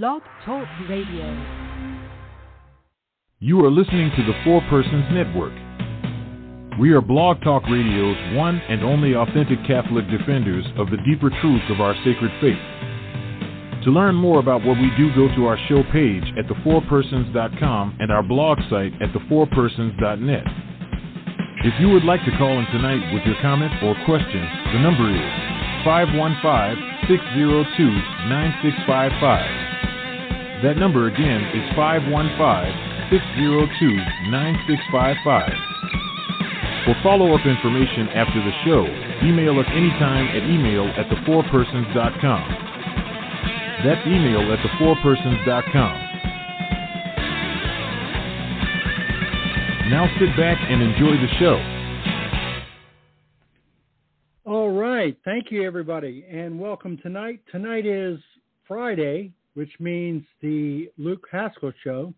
Blog Talk Radio. You are listening to the Four Persons Network. We are Blog Talk Radio's one and only authentic Catholic defenders of the deeper truths of our sacred faith. To learn more about what we do, go to our show page at thefourpersons.com and our blog site at thefourpersons.net. If you would like to call in tonight with your comment or question, the number is 515 602 9655. That number again is 515 602 9655. For follow up information after the show, email us anytime at email at thefourpersons.com. That's email at thefourpersons.com. Now sit back and enjoy the show. Right. Thank you, everybody, and welcome tonight. Tonight is Friday, which means the Luke Haskell show,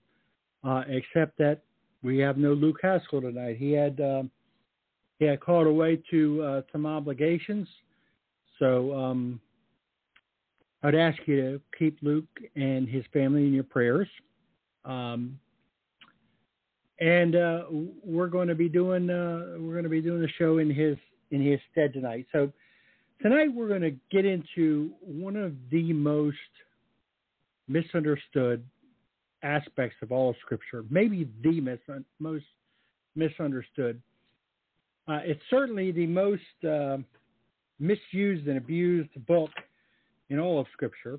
uh, except that we have no Luke Haskell tonight. He had um, he had called away to uh, some obligations, so um, I'd ask you to keep Luke and his family in your prayers. Um, and uh, we're going to be doing uh, we're going to be doing a show in his in his stead tonight. So tonight we're going to get into one of the most misunderstood aspects of all of Scripture, maybe the mis- most misunderstood. Uh, it's certainly the most uh, misused and abused book in all of Scripture.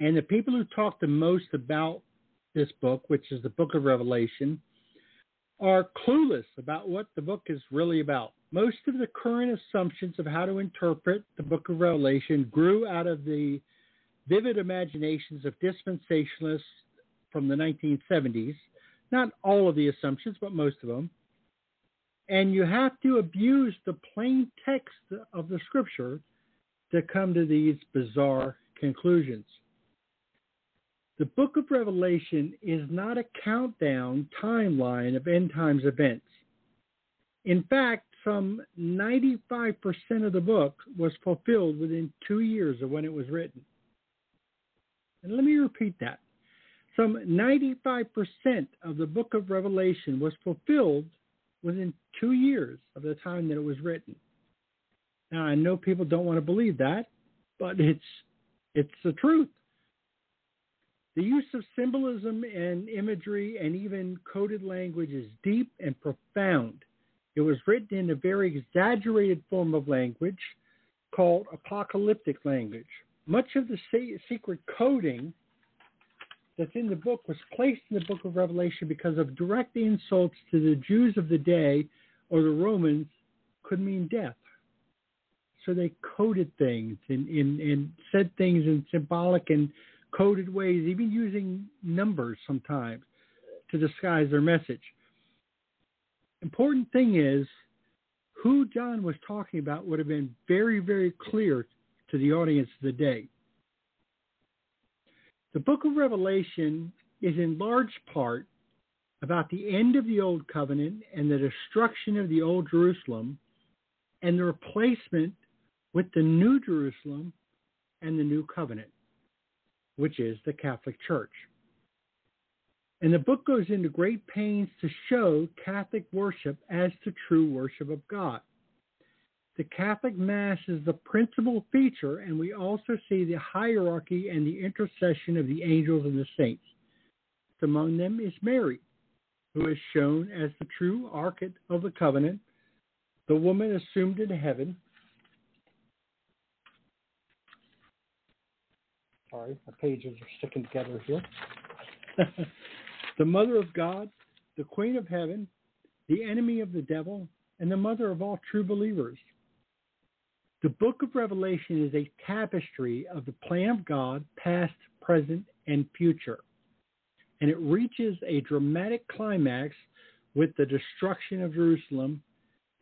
And the people who talk the most about this book, which is the book of Revelation, are clueless about what the book is really about. Most of the current assumptions of how to interpret the book of Revelation grew out of the vivid imaginations of dispensationalists from the 1970s. Not all of the assumptions, but most of them. And you have to abuse the plain text of the scripture to come to these bizarre conclusions. The book of Revelation is not a countdown timeline of end times events. In fact, some 95% of the book was fulfilled within two years of when it was written. And let me repeat that. Some 95% of the book of Revelation was fulfilled within two years of the time that it was written. Now, I know people don't want to believe that, but it's, it's the truth. The use of symbolism and imagery and even coded language is deep and profound. It was written in a very exaggerated form of language called apocalyptic language. Much of the secret coding that's in the book was placed in the book of Revelation because of direct insults to the Jews of the day or the Romans could mean death. So they coded things and, and, and said things in symbolic and coded ways, even using numbers sometimes to disguise their message. Important thing is who John was talking about would have been very, very clear to the audience of the day. The book of Revelation is in large part about the end of the Old Covenant and the destruction of the Old Jerusalem and the replacement with the New Jerusalem and the New Covenant, which is the Catholic Church. And the book goes into great pains to show Catholic worship as the true worship of God. The Catholic Mass is the principal feature, and we also see the hierarchy and the intercession of the angels and the saints. Among them is Mary, who is shown as the true Ark of the Covenant, the woman assumed into heaven. Sorry, my pages are sticking together here. the Mother of God, the Queen of Heaven, the enemy of the devil, and the mother of all true believers. The book of Revelation is a tapestry of the plan of God, past, present, and future. And it reaches a dramatic climax with the destruction of Jerusalem,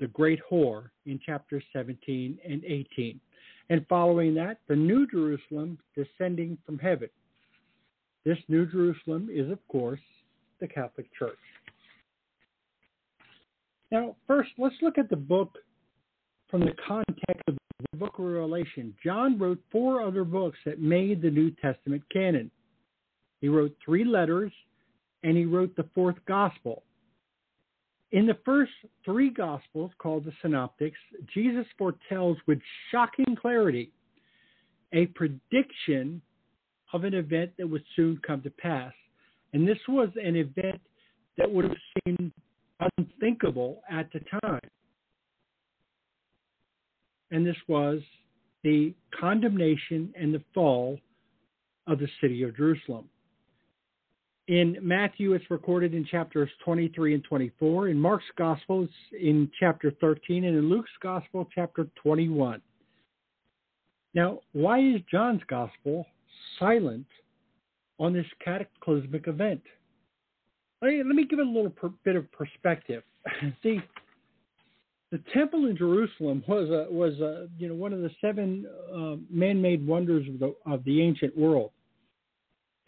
the great whore, in chapters 17 and 18. And following that, the new Jerusalem descending from heaven. This new Jerusalem is, of course, the Catholic Church. Now, first, let's look at the book from the context of the book of Revelation, John wrote four other books that made the New Testament canon. He wrote three letters and he wrote the fourth gospel. In the first three gospels, called the Synoptics, Jesus foretells with shocking clarity a prediction of an event that would soon come to pass. And this was an event that would have seemed unthinkable at the time. And this was the condemnation and the fall of the city of Jerusalem. In Matthew, it's recorded in chapters 23 and 24. In Mark's Gospel, it's in chapter 13. And in Luke's Gospel, chapter 21. Now, why is John's Gospel silent on this cataclysmic event? Let me, give it a little per, bit of perspective. See, the temple in Jerusalem was a, was a, you know one of the seven uh, man-made wonders of the of the ancient world.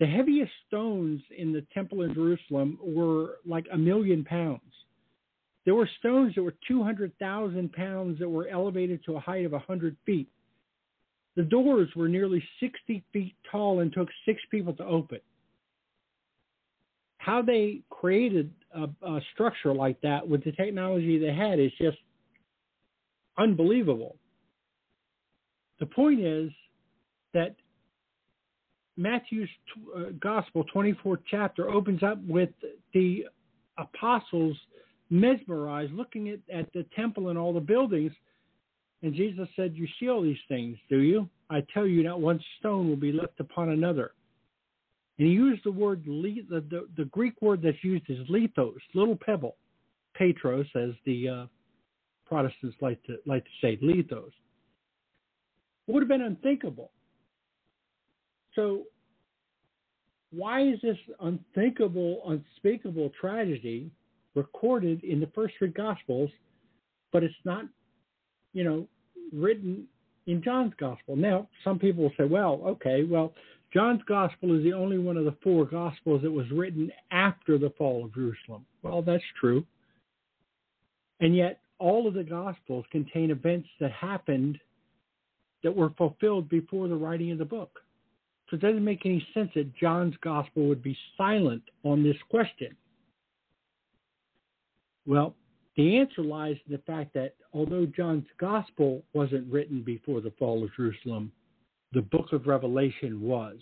The heaviest stones in the temple in Jerusalem were like a million pounds. There were stones that were 200,000 pounds that were elevated to a height of 100 feet. The doors were nearly 60 feet tall and took six people to open. How they created a, a structure like that with the technology they had is just unbelievable. The point is that Matthew's uh, Gospel, 24th chapter, opens up with the apostles mesmerized looking at, at the temple and all the buildings. And Jesus said, You see all these things, do you? I tell you, not one stone will be left upon another. And he used the word, the, the, the Greek word that's used is lithos, little pebble. Petros, as the uh, Protestants like to like to say, lithos. It would have been unthinkable so, why is this unthinkable, unspeakable tragedy recorded in the first three Gospels, but it's not, you know, written in John's Gospel? Now, some people will say, well, okay, well, John's Gospel is the only one of the four Gospels that was written after the fall of Jerusalem. Well, that's true. And yet, all of the Gospels contain events that happened that were fulfilled before the writing of the book. So it doesn't make any sense that John's gospel would be silent on this question. Well, the answer lies in the fact that although John's gospel wasn't written before the fall of Jerusalem, the book of Revelation was.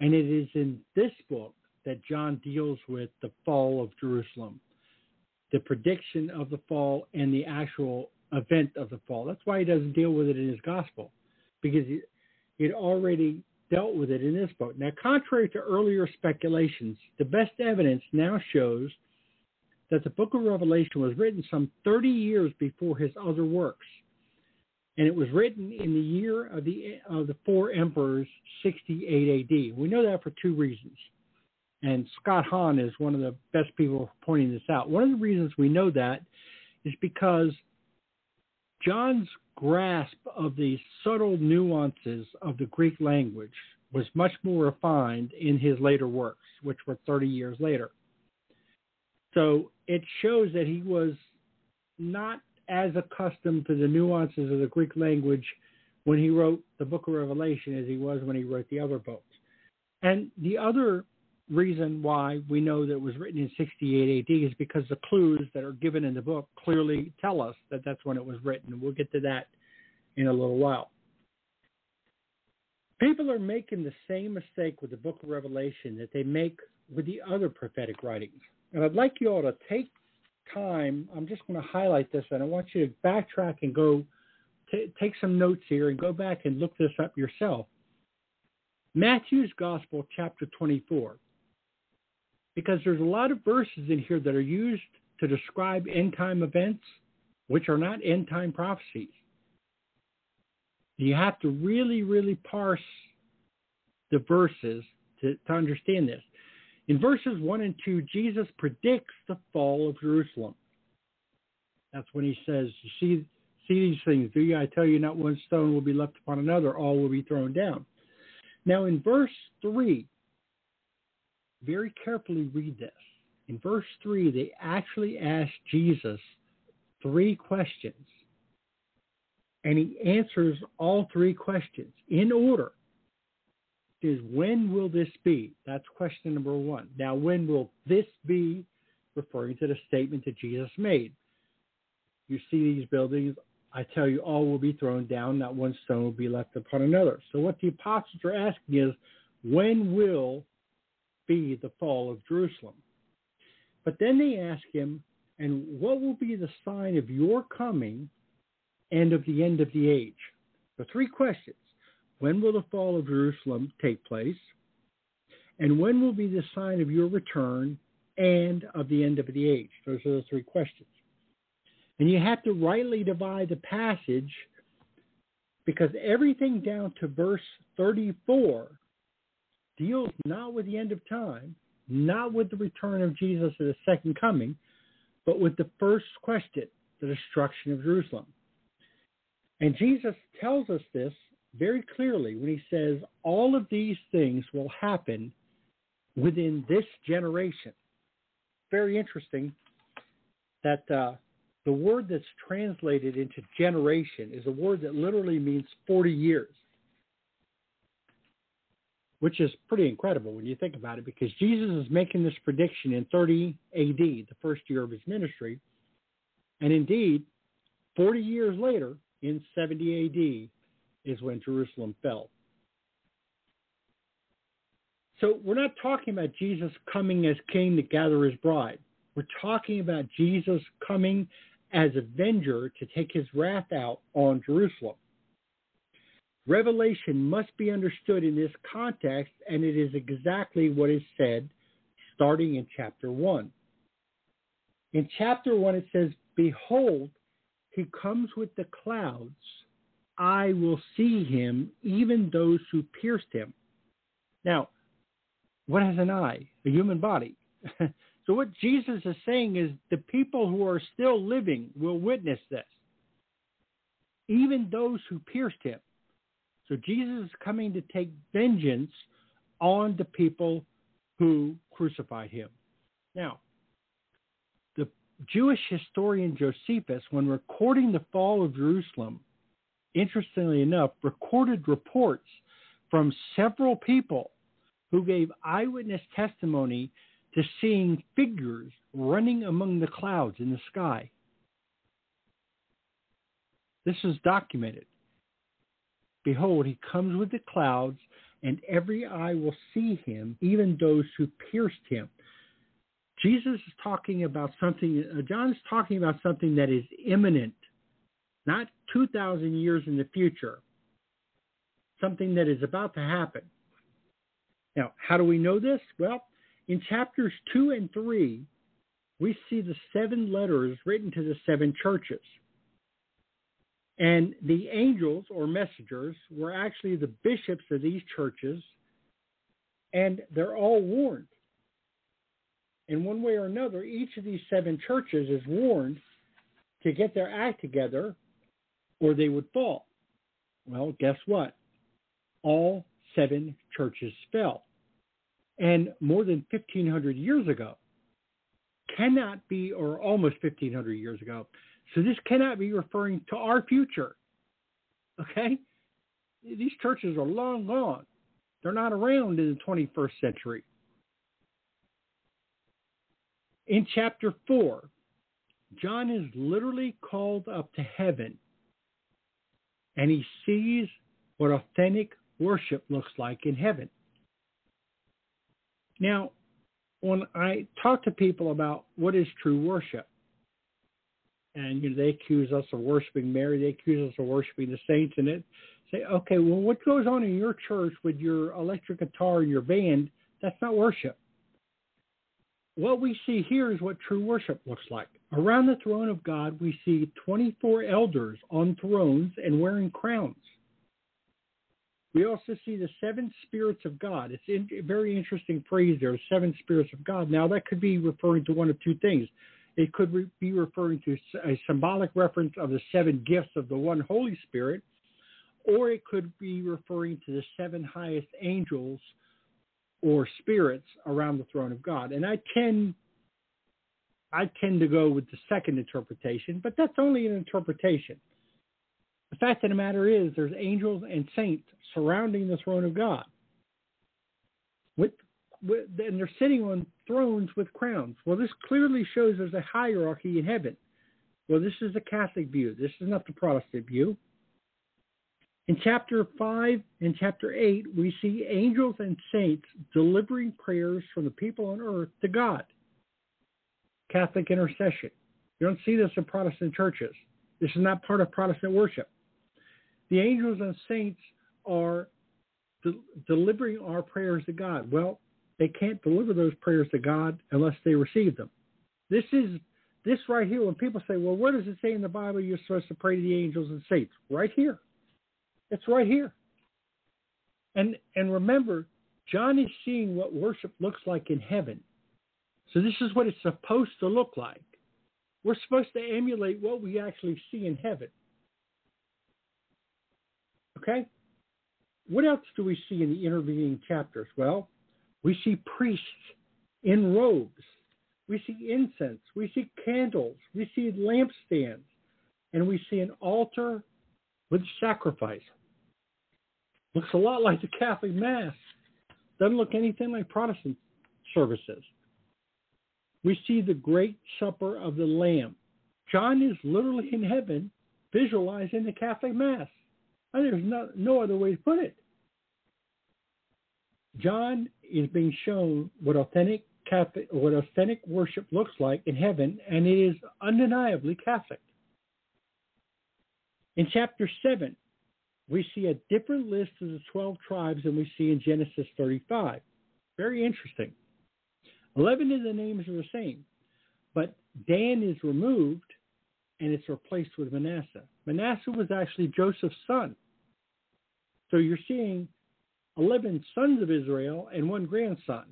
And it is in this book that John deals with the fall of Jerusalem, the prediction of the fall, and the actual event of the fall. That's why he doesn't deal with it in his gospel, because he had already dealt with it in this book. Now, contrary to earlier speculations, the best evidence now shows that the book of Revelation was written some 30 years before his other works. And it was written in the year of the, of the four emperors, 68 AD. We know that for two reasons. And Scott Hahn is one of the best people pointing this out. One of the reasons we know that is because John's grasp of the subtle nuances of the Greek language was much more refined in his later works, which were 30 years later. So it shows that he was not as accustomed to the nuances of the Greek language when he wrote the book of Revelation as he was when he wrote the other books. And the other reason why we know that it was written in 68 AD is because the clues that are given in the book clearly tell us that that's when it was written. We'll get to that in a little while. People are making the same mistake with the book of Revelation that they make with the other prophetic writings. And I'd like you all to take time. I'm just going to highlight this, and I want you to backtrack and go t- take some notes here and go back and look this up yourself. Matthew's Gospel, chapter 24 because there's a lot of verses in here that are used to describe end time events, which are not end time prophecies. You have to really, really parse the verses to, to understand this. In verses 1 and 2, Jesus predicts the fall of Jerusalem. That's when he says, see, see these things, do you? I tell you, not one stone will be left upon another, all will be thrown down. Now, in verse 3, very carefully read this. In verse 3, they actually ask Jesus three questions. and he answers all three questions in order. Is when will this be? That's question number one. Now, when will this be? Referring to the statement that Jesus made. You see these buildings, I tell you, all will be thrown down, not one stone will be left upon another. So, what the apostles are asking is, when will be the fall of Jerusalem? But then they ask him, and what will be the sign of your coming and of the end of the age? The three questions. When will the fall of Jerusalem take place? And when will be the sign of your return and of the end of the age? Those are the three questions. And you have to rightly divide the passage because everything down to verse 34 deals not with the end of time, not with the return of Jesus at the second coming, but with the first question, the destruction of Jerusalem. And Jesus tells us this very clearly when he says, All of these things will happen within this generation. Very interesting that uh, the word that's translated into generation is a word that literally means 40 years, which is pretty incredible when you think about it because Jesus is making this prediction in 30 AD, the first year of his ministry. And indeed, 40 years later, in 70 AD, is when Jerusalem fell. So we're not talking about Jesus coming as king to gather his bride. We're talking about Jesus coming as avenger to take his wrath out on Jerusalem. Revelation must be understood in this context, and it is exactly what is said starting in chapter 1. In chapter 1, it says, Behold, he comes with the clouds. I will see him, even those who pierced him. Now, what has an eye? A human body. So what Jesus is saying is the people who are still living will witness this. Even those who pierced him. So Jesus is coming to take vengeance on the people who crucified him. Now, the Jewish historian Josephus, when recording the fall of Jerusalem, interestingly enough, recorded reports from several people who gave eyewitness testimony to seeing figures running among the clouds in the sky. This is documented. Behold, he comes with the clouds, and every eye will see him, even those who pierced him. Jesus is talking about something, uh, John is talking about something that is imminent, not 2,000 years in the future, something that is about to happen. Now, how do we know this? Well, in chapters 2 and 3, we see the seven letters written to the seven churches. And the angels or messengers were actually the bishops of these churches, and they're all warned. In one way or another, each of these seven churches is warned to get their act together or they would fall. Well, guess what? All seven churches fell and more than 1500 years ago cannot be, or almost 1500 years ago. So this cannot be referring to our future. Okay? These churches are long gone. They're not around in the 21st century. In chapter 4, John is literally called up to heaven and he sees what authentic worship looks like in heaven. Now, when I talk to people about what is true worship, and you know they accuse us of worshiping Mary, they accuse us of worshiping the saints, and it say, okay, well, what goes on in your church with your electric guitar and your band? That's not worship. What we see here is what true worship looks like. Around the throne of God, we see 24 elders on thrones and wearing crowns. We also see the seven spirits of God. It's a very interesting phrase there, seven spirits of God. Now, that could be referring to one of two things. It could re- be referring to a symbolic reference of the seven gifts of the one Holy Spirit, or it could be referring to the seven highest angels or spirits around the throne of God. And I tend I tend to go with the second interpretation, but that's only an interpretation. The fact of the matter is, there's angels and saints surrounding the throne of God. With, with, and they're sitting on thrones with crowns. Well, this clearly shows there's a hierarchy in heaven. Well, this is the Catholic view. This is not the Protestant view. In chapter 5 and chapter 8, we see angels and saints delivering prayers from the people on earth to God. Catholic intercession. You don't see this in Protestant churches. This is not part of Protestant worship. The angels and saints are de- delivering our prayers to God. Well, they can't deliver those prayers to God unless they receive them. This is this right here. When people say, "Well, where does it say in the Bible you're supposed to pray to the angels and saints?" Right here. It's right here. And and remember, John is seeing what worship looks like in heaven. So this is what it's supposed to look like. We're supposed to emulate what we actually see in heaven. Okay? What else do we see in the intervening chapters? Well, we see priests in robes. We see incense. We see candles. We see lampstands. And we see an altar with sacrifice. Looks a lot like the Catholic Mass. Doesn't look anything like Protestant services. We see the great supper of the Lamb. John is literally in heaven visualizing the Catholic Mass. And there's no, no other way to put it. John is being shown what authentic Catholic, what authentic worship looks like in heaven, and it is undeniably Catholic. In chapter 7, we see a different list of the 12 tribes than we see in Genesis 35. Very interesting. 11 of the names are the same, but Dan is removed and it's replaced with Manasseh. Manasseh was actually Joseph's son. So you're seeing 11 sons of Israel and one grandson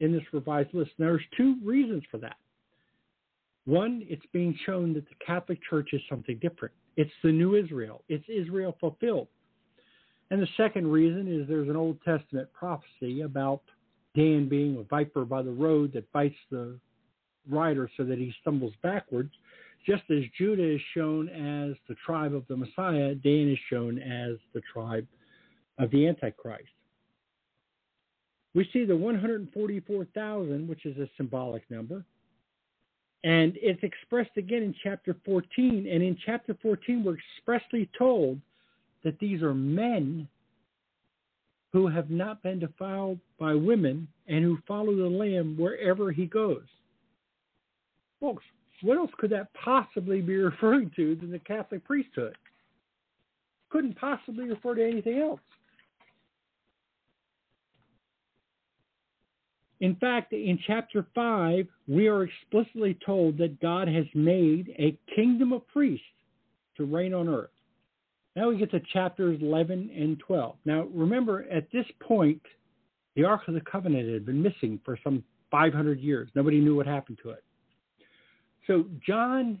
in this revised list. Now, there's two reasons for that. One, it's being shown that the Catholic Church is something different. It's the new Israel. It's Israel fulfilled. And the second reason is there's an Old Testament prophecy about Dan being a viper by the road that bites the rider so that he stumbles backwards. Just as Judah is shown as the tribe of the Messiah, Dan is shown as the tribe of the Antichrist. We see the 144,000, which is a symbolic number, and it's expressed again in chapter 14. And in chapter 14, we're expressly told that these are men who have not been defiled by women and who follow the Lamb wherever he goes. Folks, what else could that possibly be referring to than the Catholic priesthood? Couldn't possibly refer to anything else. In fact, in chapter 5, we are explicitly told that God has made a kingdom of priests to reign on earth. Now we get to chapters 11 and 12. Now remember, at this point, the Ark of the Covenant had been missing for some 500 years. Nobody knew what happened to it. So John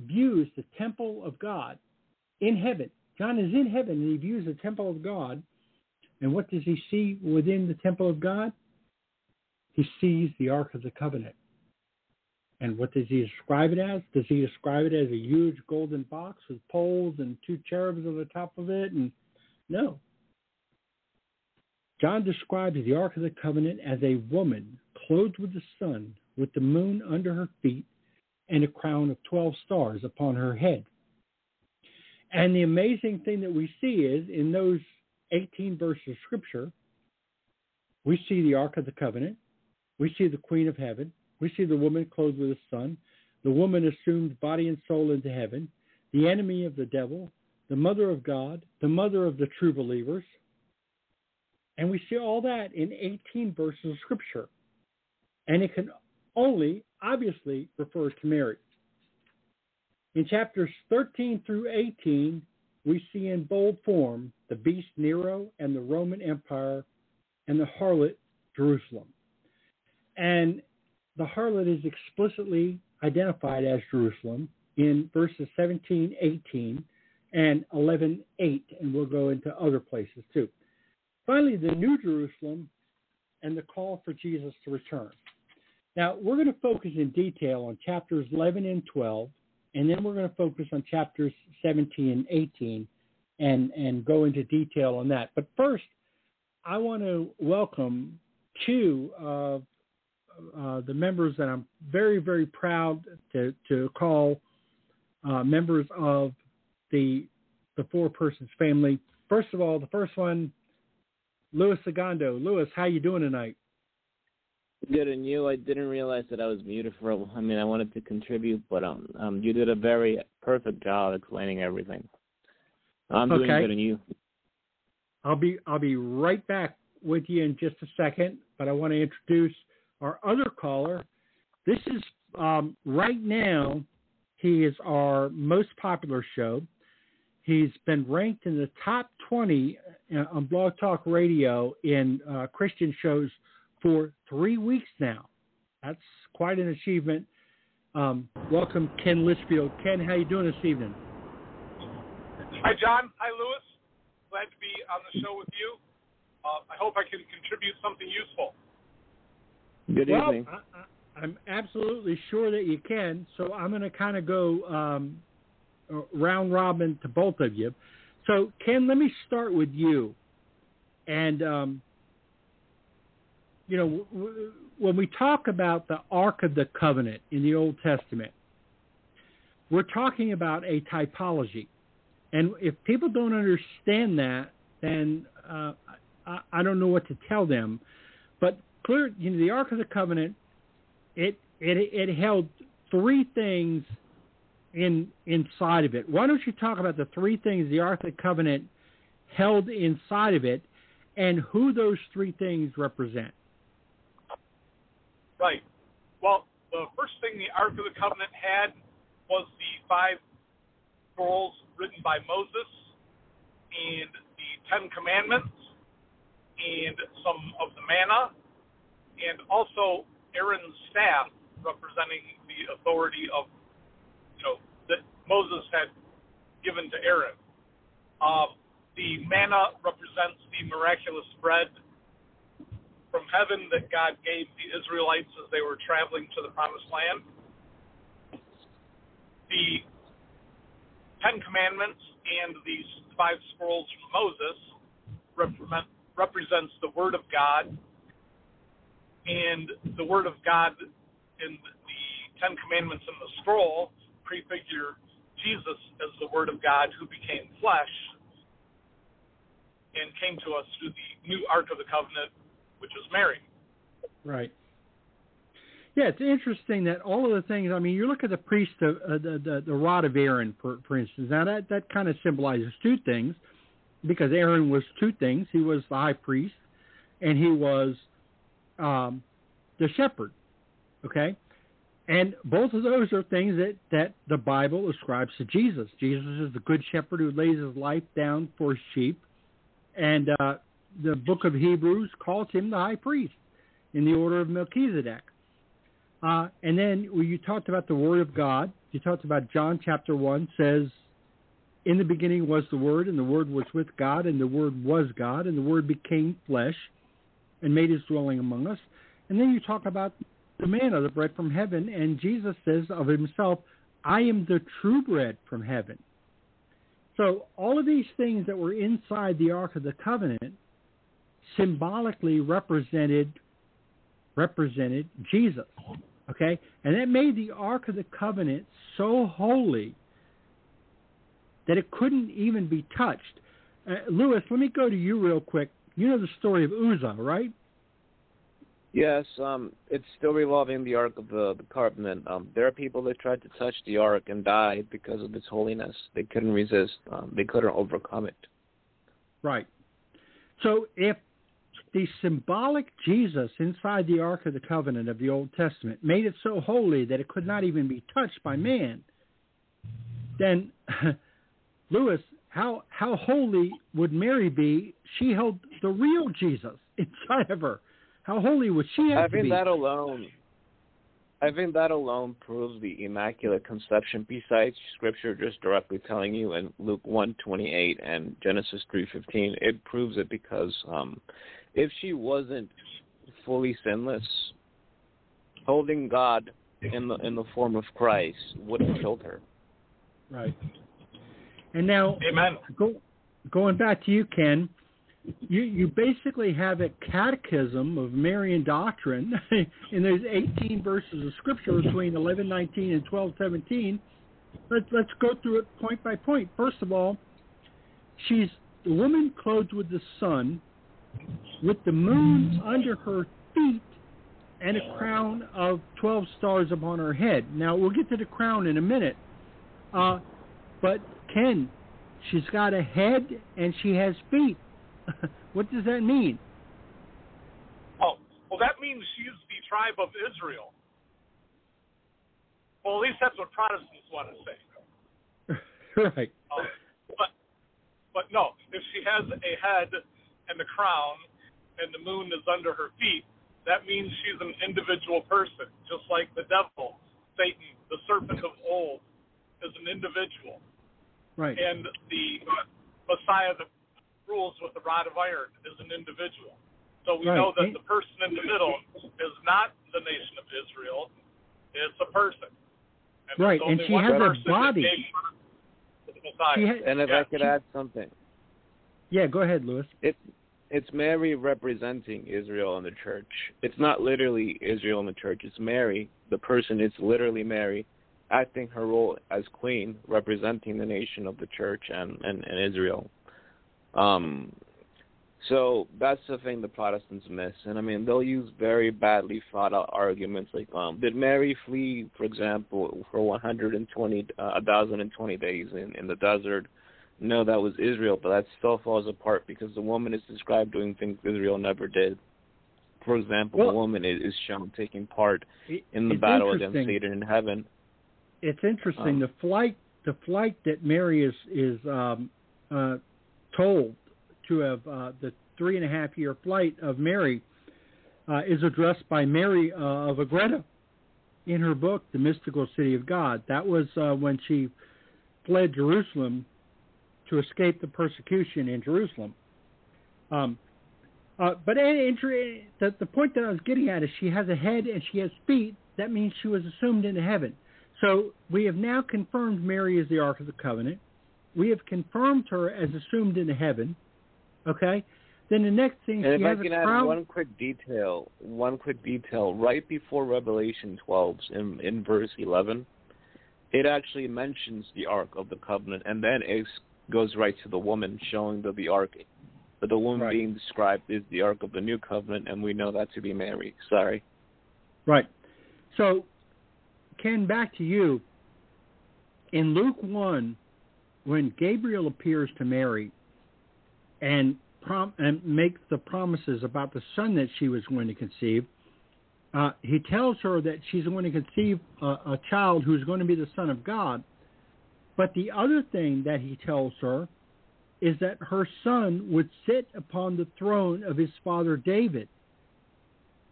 views the temple of God in heaven. John is in heaven and he views the temple of God and what does he see within the temple of God? He sees the Ark of the Covenant. And what does he describe it as? Does he describe it as a huge golden box with poles and two cherubs on the top of it? And no. John describes the Ark of the Covenant as a woman clothed with the sun, with the moon under her feet, and a crown of 12 stars upon her head. And the amazing thing that we see is in those 18 verses of Scripture, we see the Ark of the Covenant, we see the Queen of Heaven, we see the woman clothed with the sun, the woman assumed body and soul into heaven, the enemy of the devil, the mother of God, the mother of the true believers. And we see all that in 18 verses of Scripture. And it can only, obviously, refer to Mary. In chapters 13 through 18, we see in bold form the beast Nero and the Roman Empire and the harlot Jerusalem. And the harlot is explicitly identified as Jerusalem in verses 17, 18, and 11, 8, and we'll go into other places too. Finally, the New Jerusalem and the call for Jesus to return. Now, we're going to focus in detail on chapters 11 and 12 and then we're going to focus on chapters 17 and 18 and, and go into detail on that. But first, I want to welcome two of uh, the members that I'm very, very proud to, to call uh, members of the the four persons family. First of all, the first one, Louis Segundo. Louis, how you doing tonight? Good, and you? I didn't realize that I was muted for. A, I mean, I wanted to contribute, but um, um, you did a very perfect job explaining everything. I'm doing okay. good, and you? I'll be I'll be right back with you in just a second, but I want to introduce our other caller. This is um, right now. He is our most popular show. He's been ranked in the top 20 uh, on Blog Talk Radio in uh, Christian shows for three weeks now. That's quite an achievement. Um, welcome, Ken Litchfield. Ken, how you doing this evening? Hi, John. Hi, Louis. Glad to be on the show with you. Uh, I hope I can contribute something useful. Good well, evening. I, am absolutely sure that you can. So I'm going to kind of go um, round robin to both of you. So, Ken, let me start with you. And um, you know, w- when we talk about the Ark of the Covenant in the Old Testament, we're talking about a typology. And if people don't understand that, then uh, I, I, don't know what to tell them. Clear, you know, the Ark of the Covenant, it it it held three things in inside of it. Why don't you talk about the three things the Ark of the Covenant held inside of it, and who those three things represent? Right. Well, the first thing the Ark of the Covenant had was the five scrolls written by Moses and the Ten Commandments and some of the manna and also Aaron's staff representing the authority of, you know, that Moses had given to Aaron. Uh, the manna represents the miraculous bread from heaven that God gave the Israelites as they were traveling to the promised land. The Ten Commandments and these five scrolls from Moses represent, represents the Word of God, and the Word of God in the Ten Commandments in the scroll prefigure Jesus as the Word of God who became flesh and came to us through the new Ark of the Covenant which was Mary. Right. Yeah, it's interesting that all of the things. I mean, you look at the priest, uh, the, the the rod of Aaron, for for instance. Now that that kind of symbolizes two things, because Aaron was two things. He was the high priest, and he was um, the shepherd. Okay, and both of those are things that that the Bible ascribes to Jesus. Jesus is the good shepherd who lays his life down for sheep, and uh, the book of Hebrews calls him the high priest in the order of Melchizedek. Uh, and then when you talked about the Word of God, you talked about John chapter 1 says, In the beginning was the Word, and the Word was with God, and the Word was God, and the Word became flesh and made his dwelling among us. And then you talk about the manna, the bread from heaven, and Jesus says of himself, I am the true bread from heaven. So all of these things that were inside the Ark of the Covenant symbolically represented represented Jesus. Okay? And that made the Ark of the Covenant so holy that it couldn't even be touched. Uh, Louis, let me go to you real quick. You know the story of Uzzah, right? Yes, um, it's still revolving the Ark of the, the Covenant. Um, there are people that tried to touch the Ark and died because of its holiness. They couldn't resist. Um, they couldn't overcome it. Right. So if the symbolic Jesus inside the Ark of the Covenant of the Old Testament made it so holy that it could not even be touched by man, then, Louis, how how holy would Mary be? She held the real Jesus inside of her. How holy would she have I think that alone, I think that alone proves the immaculate conception. Besides Scripture just directly telling you in Luke one twenty eight and Genesis three fifteen, it proves it because um, if she wasn't fully sinless, holding God in the in the form of Christ would have killed her. Right. And now, Amen. Go, going back to you, Ken, you you basically have a catechism of Marian doctrine, and there's 18 verses of scripture between 11:19 and 12:17. Let's let's go through it point by point. First of all, she's the woman clothed with the sun, with the moon under her feet, and a crown of 12 stars upon her head. Now we'll get to the crown in a minute. Uh, but Ken, she's got a head and she has feet. what does that mean? Oh, well, that means she's the tribe of Israel. Well, at least that's what Protestants want to say. right. Um, but, but no, if she has a head and a crown, and the moon is under her feet, that means she's an individual person, just like the devil, Satan, the serpent of old, is an individual. Right. And the uh, Messiah that rules with the rod of iron is an individual. So we Right. know that the person in the middle is not the nation of Israel; it's a person. And Right, and she has a body. gave birth to the Messiah. She ha- And if Yeah. I could add something, yeah, go ahead, Louis. it's it's Mary representing Israel in the church. It's not literally Israel in the church. It's Mary, the person. It's literally Mary, acting her role as queen, representing the nation of the church and and, and Israel. Um, so that's the thing the Protestants miss, and I mean they'll use very badly thought out arguments like, um, did Mary flee, for example, for 120, uh, 1,020 days in in the desert? No, that was Israel, but that still falls apart because the woman is described doing things Israel never did. For example, Well- the woman is, is shown taking part in the battle against. Satan in heaven. It's interesting. Um, the flight, the flight that Mary is is um, uh, told to have uh, the three and a half year flight of Mary uh, is addressed by Mary uh, of Agreda in her book, The Mystical City of God. That was uh, when she fled Jerusalem to escape the persecution in Jerusalem. Um, uh, but the, the point that I was getting at is she has a head and she has feet. That means she was assumed into heaven. So we have now confirmed Mary is the Ark of the Covenant. We have confirmed her as assumed into heaven. Okay? Then the next thing And if I can add one quick detail, one quick detail, right before Revelation 12, in, in verse 11, it actually mentions the Ark of the Covenant, and then it goes right to the woman, showing that the Ark, that the woman Right. being described is the Ark of the New Covenant, and we know that to be Mary. Sorry. Right. So, Ken, back to you. In Luke 1, when Gabriel appears to Mary and, prom- and makes the promises about the son that she was going to conceive, uh, he tells her that she's going to conceive a, a child who's going to be the Son of God. But the other thing that he tells her is that her son would sit upon the throne of his father David.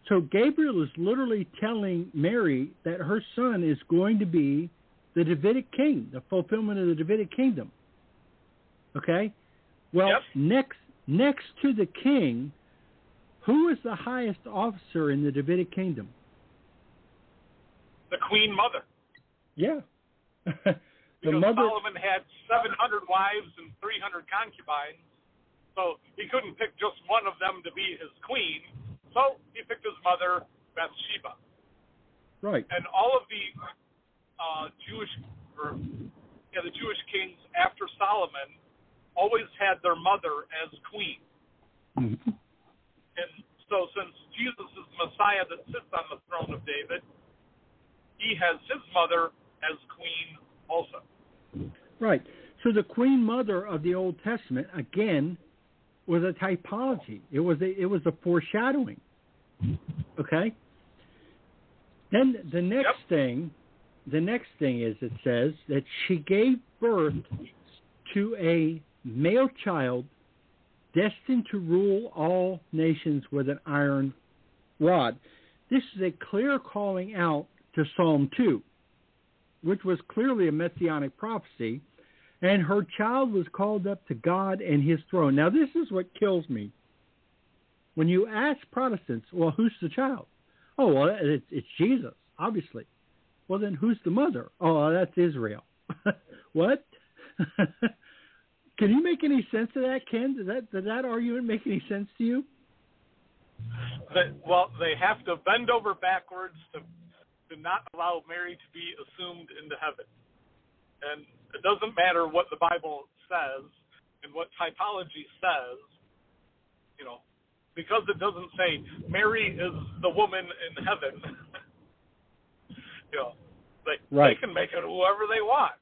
So Gabriel is literally telling Mary that her son is going to be the Davidic king, the fulfillment of the Davidic kingdom. Okay? Well, Yep. next next to the king, who is the highest officer in the Davidic kingdom? the Queen Mother. Yeah. the Because mother Solomon had 700 wives and 300 concubines, so he couldn't pick just one of them to be his queen. So he picked his mother, Bathsheba. Right. And all of the uh, Jewish, or yeah, the Jewish kings after Solomon always had their mother as queen. Mhm. And so, since Jesus is the Messiah that sits on the throne of David, he has his mother as queen also. Right. So the Queen Mother of the Old Testament again was a typology. It was a it was a foreshadowing. Okay. Then the next Yep. thing, the next thing is it says that she gave birth to a male child destined to rule all nations with an iron rod. This is a clear calling out to Psalm 2, which was clearly a messianic prophecy, and her child was called up to God and his throne. Now, this is what kills me. When you ask Protestants, well, who's the child? Oh, well, it's, it's Jesus, obviously. Well, then who's the mother? Oh, that's Israel. what? Can you make any sense of that, Ken? Does that does that argument make any sense to you? Well, they have to bend over backwards to to not allow Mary to be assumed into heaven. And it doesn't matter what the Bible says and what typology says, you know, because it doesn't say Mary is the woman in heaven. you know, they right. they can make it whoever they want.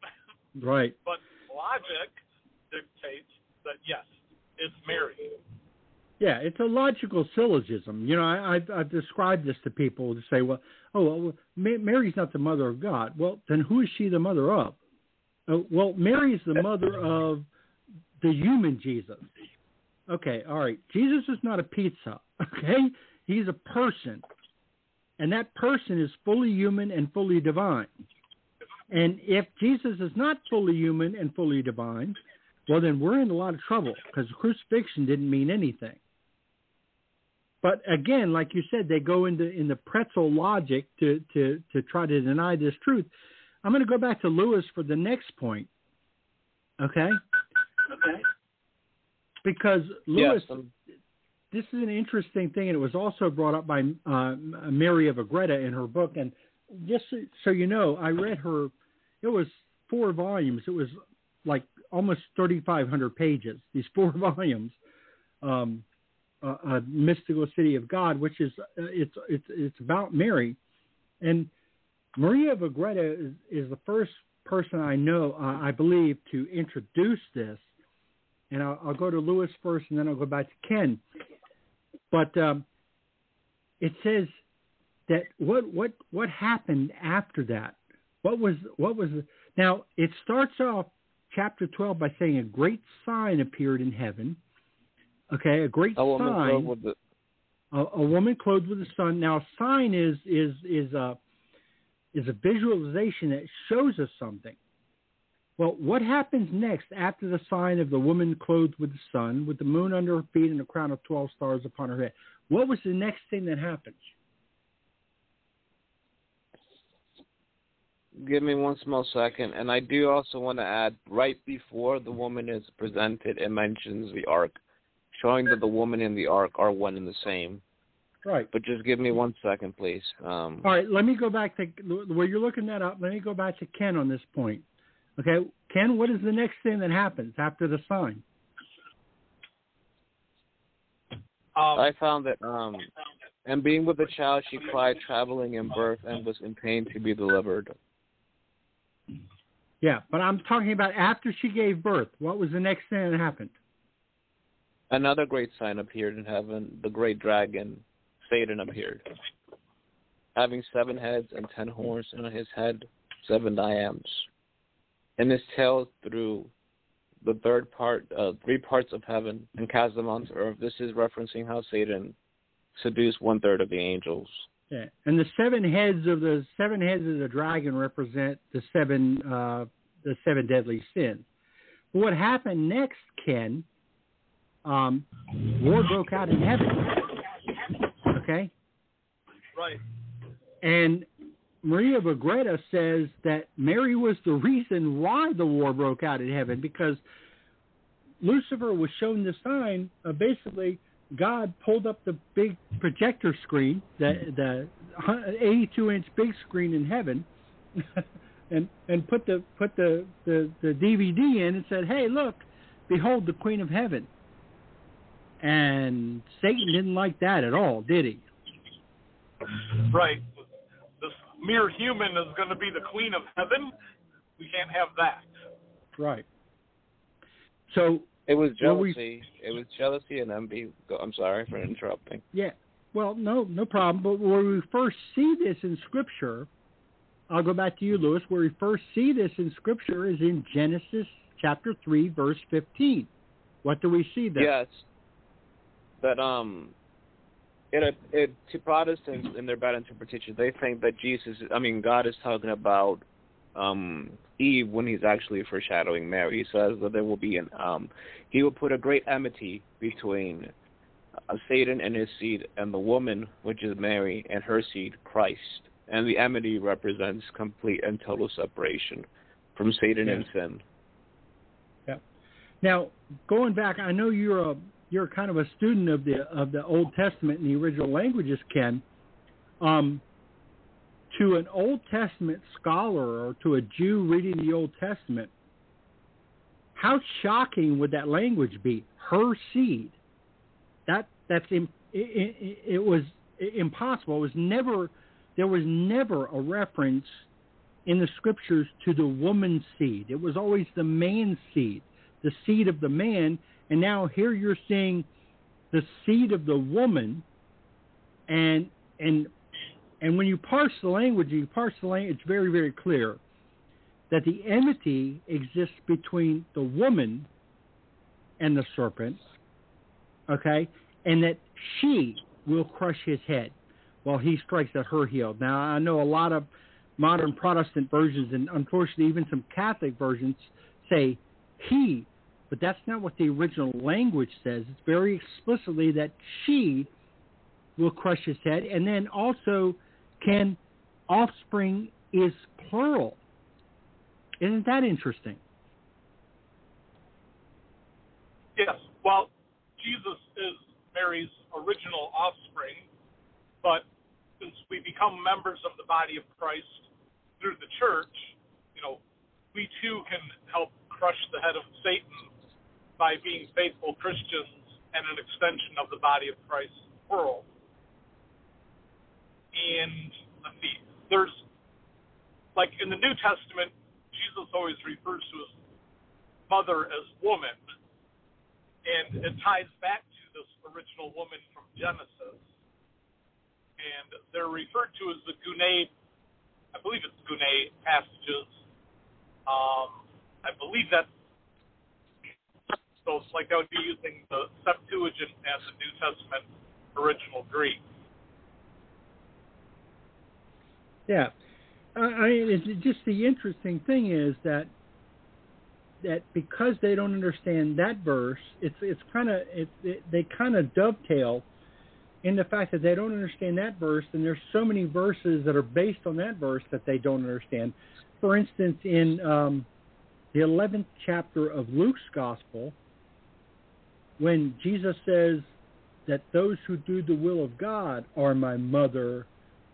Right. But logic dictates that yes, it's Mary. Yeah, it's a logical syllogism. You know, I, I've, I've described this to people to say, well, oh, well, Mary's not the mother of God. Well, then who is she the mother of? Uh, well, Mary is the mother of the human Jesus. Okay, all right. Jesus is not a pizza. Okay, he's a person, and that person is fully human and fully divine. And if Jesus is not fully human and fully divine, well, then we're in a lot of trouble because the crucifixion didn't mean anything. But again, like you said, they go into in the pretzel logic to to to try to deny this truth. I'm going to go back to Louis for the next point. Okay. Okay. Because Louis, yes, this is an interesting thing, and it was also brought up by uh, Mary of Agreda in her book. And just so you know, I read her. It was four volumes. It was like almost 3,500 pages. These four volumes. Um, uh, mystical city of God, which is uh, it's it's it's about Mary, and Maria of Agreda is, is the first person I know, uh, I believe, to introduce this. And I'll, I'll, go to Louis first, and then I'll go back to Ken. But um, it says that what what what happened after that? What was what was the, now? It starts off chapter twelve by saying a great sign appeared in heaven Okay, a great sign. a woman sign. Clothed with the... a, a, woman clothed with the sun. Now, a sign is is is a is a visualization that shows us something. Well, what happens next after the sign of the woman clothed with the sun, with the moon under her feet and a crown of twelve stars upon her head? What was the next thing that happens? Give me one small second, and I do also want to add right before the woman is presented, it mentions the ark showing that the woman and the ark are one and the same. Right. But just give me one second, please. Um, All right, let me go back to where you're looking that up. Let me go back to Ken on this point. Okay, Ken, what is the next thing that happens after the sign? Um, I found that, um, and being with the child, she cried, traveling in birth, and was in pain to be delivered. Yeah, but I'm talking about after she gave birth. What was the next thing that happened? Another great sign appeared in heaven. The great dragon, Satan, appeared, having seven heads and ten horns, and on his head seven diadems. And his tail through the third part, uh, three parts of heaven, and cast them onto earth. This is referencing how Satan seduced one third of the angels. Yeah, and the seven heads of the seven heads of the dragon represent the seven uh, the seven deadly sins. But What happened next, Ken, um, war broke out in heaven. Okay? Right. And Maria of Agreda says that Mary was the reason why the war broke out in heaven because Lucifer was shown the sign of basically God pulled up the big projector screen, the the 82 inch big screen in heaven, and and put the put the, the the DVD in and said, "Hey, look, behold the Queen of Heaven." And Satan didn't like that at all, did he? Right. This mere human is going to be the queen of heaven. We can't have that. Right. So it was jealousy. We, it was jealousy and envy. I'm sorry for interrupting. Yeah. Well, no, no problem. But where we first see this in Scripture, I'll go back to you, Louis. Where we first see this in Scripture is in Genesis chapter three, verse fifteen. What do we see there? Yes that um it, it to Protestants in their bad interpretation, they think that Jesus, I mean, God is talking about um Eve when he's actually foreshadowing Mary. He says that there will be an um he will put a great enmity between uh, Satan and his seed and the woman, which is Mary, and her seed, Christ. And the enmity represents complete and total separation from Satan Yeah. and sin. Yeah. Now, going back, I know you're a you're kind of a student of the of the Old Testament and the original languages, Ken. Um, to an Old Testament scholar or to a Jew reading the Old Testament, how shocking would that language be? Her seed. That that's im- it, it, it was impossible. It was never there was never a reference in the scriptures to the woman's seed. It was always the man's seed, the seed of the man. And now here you're seeing the seed of the woman, and and and when you parse the language, you parse the language. It's very very clear that the enmity exists between the woman and the serpent. Okay, and that she will crush his head while he strikes at her heel. Now I know a lot of modern Protestant versions, and unfortunately even some Catholic versions say he, but that's not what the original language says. It's very explicitly that she will crush his head, and then also can offspring is plural. Isn't that interesting? Yes. Well, Jesus is Mary's original offspring, but since we become members of the body of Christ through the church, you know, we too can help crush the head of Satan by being faithful Christians and an extension of the body of Christ world. And let's see, there's like in the New Testament, Jesus always refers to his mother as woman, and it ties back to this original woman from Genesis. And they're referred to as the Gune, I believe it's Gune passages. Um, I believe that's like that would be using the Septuagint as the New Testament original Greek. Yeah, I I mean, it's just the interesting thing is that that because they don't understand that verse, it's it's kind of it, it they kind of dovetail in the fact that they don't understand that verse, and there's so many verses that are based on that verse that they don't understand. For instance, in um, the 11th chapter of Luke's Gospel, when Jesus says that those who do the will of God are my mother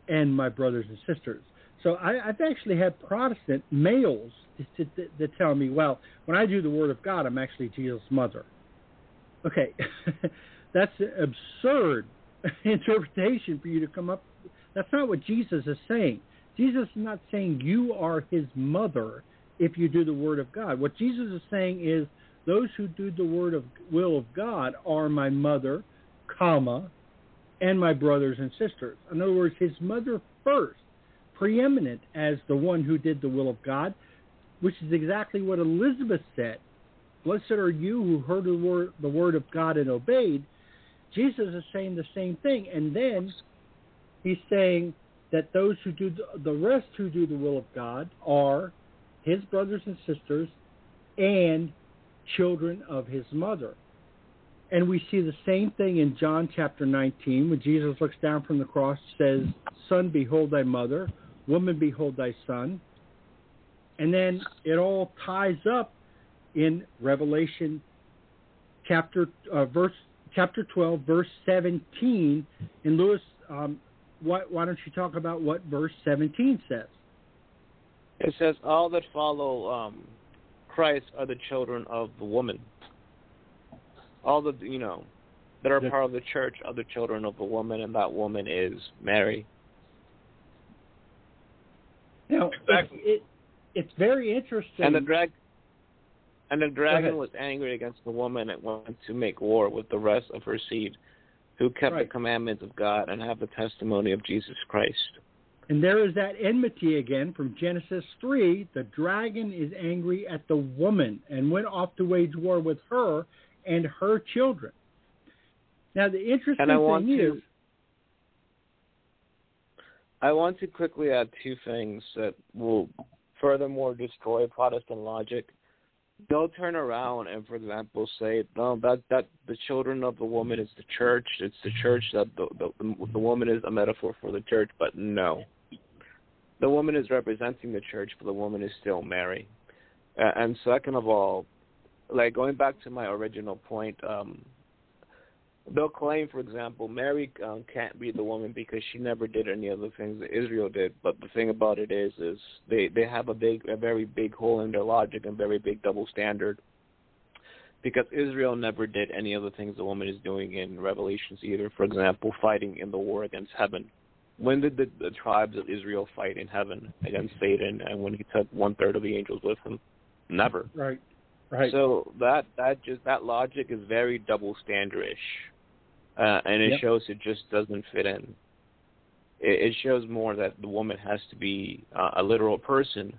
and my brothers and sisters. So I, I've actually had Protestant males to tell me, well, when I do the Word of God, I'm actually Jesus' mother. Okay, that's an absurd interpretation for you to come up. That's not what Jesus is saying. Jesus is not saying you are his mother if you do the Word of God. What Jesus is saying is those who do the Word of will of God are my mother, comma, and my brothers and sisters. In other words, his mother first, preeminent as the one who did the will of God, which is exactly what Elizabeth said. Blessed are you who heard the word, the word of God and obeyed. Jesus is saying the same thing. And then he's saying that those who do the, the rest who do the will of God are his brothers and sisters and children of his mother. And we see the same thing in John chapter 19 when Jesus looks down from the cross says, Son, behold thy mother. Woman, behold thy son. And then it all ties up in Revelation chapter uh, verse chapter 12 verse 17 and Louis um, why, why don't you talk about what verse 17 says It says, "All that follow um, Christ are the children of the woman." All the you know that are part of the church are the children of the woman, and that woman is Mary. now Exactly. it, it, it's very interesting And the drag and the dragon was angry against the woman and went to make war with the rest of her seed, who kept Right. the commandments of God and have the testimony of Jesus Christ. And there is that enmity again from Genesis 3. The dragon is angry at the woman and went off to wage war with her and her children. Now, the interesting And I want thing to is, I want to quickly add two things that will furthermore destroy Protestant logic. They'll turn around and, for example, say, "No, that that the children of the woman is the church. It's the church that the the, the woman is a metaphor for the church." But no, the woman is representing the church, but the woman is still Mary. And second of all, like going back to my original point, um, they'll claim, for example, Mary um, can't be the woman because she never did any of the things that Israel did. But the thing about it is, is they they have a big, a very big hole in their logic and very big double standard. Because Israel never did any of the things the woman is doing in Revelations either. For example, fighting in the war against heaven. When did the, the tribes of Israel fight in heaven against Satan, and when he took one third of the angels with him? Never. Right. Right. So that that just that logic is very double standardish uh, and it yep. shows it just doesn't fit in. It, it shows more that the woman has to be uh, a literal person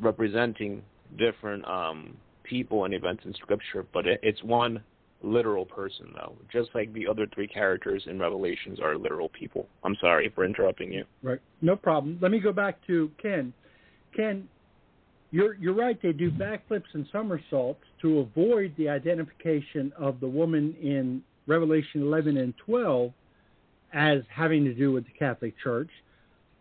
representing different um, people and events in Scripture, but it, it's one literal person, though, just like the other three characters in Revelations are literal people. I'm sorry for interrupting you. Right, no problem. Let me go back to Ken. Ken, you're you're right. They do backflips and somersaults to avoid the identification of the woman in Revelation 11 and 12 as having to do with the Catholic Church.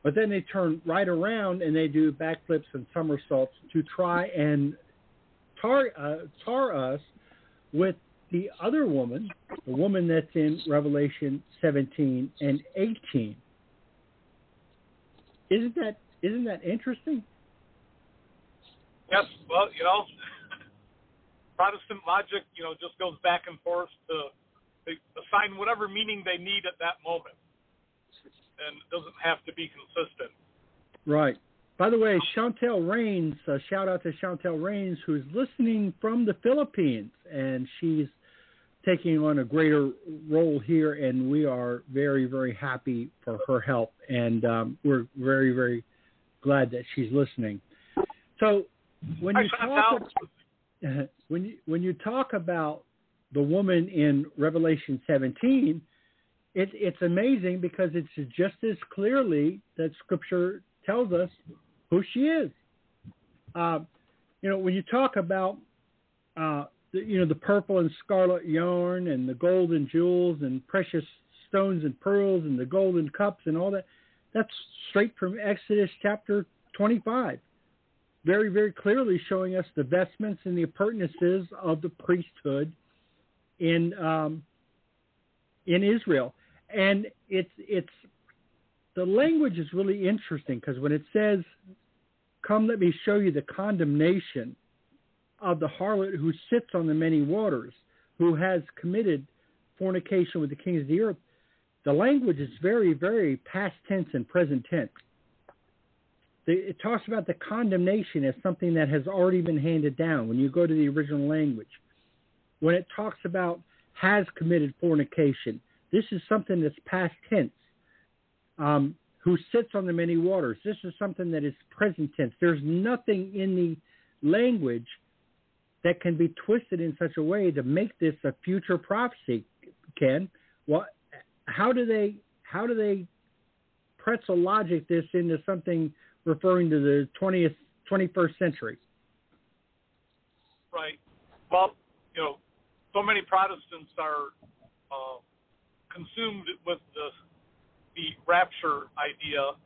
But then they turn right around and they do backflips and somersaults to try and tar, uh, tar us with the other woman, the woman that's in Revelation 17 and 18. Isn't that isn't that interesting? Yes. Well, you know, Protestant logic, you know, just goes back and forth to they assign whatever meaning they need at that moment, and it doesn't have to be consistent. Right. By the way, Chantel Rains, uh, shout out to Chantel Rains, who's listening from the Philippines, and she's taking on a greater role here, and we are very, very happy for her help, and um, we're very, very glad that she's listening. So, when you talk, when you when you talk about the woman in Revelation 17, it, it's amazing because it's just as clearly that Scripture tells us who she is. Uh, you know, when you talk about, uh, the, you know, the purple and scarlet yarn and the gold and jewels and precious stones and pearls and the golden cups and all that, that's straight from Exodus chapter 25. Very, very clearly showing us the vestments and the appurtenances of the priesthood in um, in Israel, and it's it's the language is really interesting because when it says, "Come, let me show you the condemnation of the harlot who sits on the many waters, who has committed fornication with the kings of the earth," the language is very very past tense and present tense. It talks about the condemnation as something that has already been handed down when you go to the original language when it talks about has committed fornication. This is something that's past tense. Um, who sits on the many waters. This is something that is present tense. There's nothing in the language that can be twisted in such a way to make this a future prophecy. Ken, what? How do they? How do they pretzel logic this into something referring to the 20th, 21st century? Right. Well, you know, so many Protestants are uh, consumed with the the rapture idea,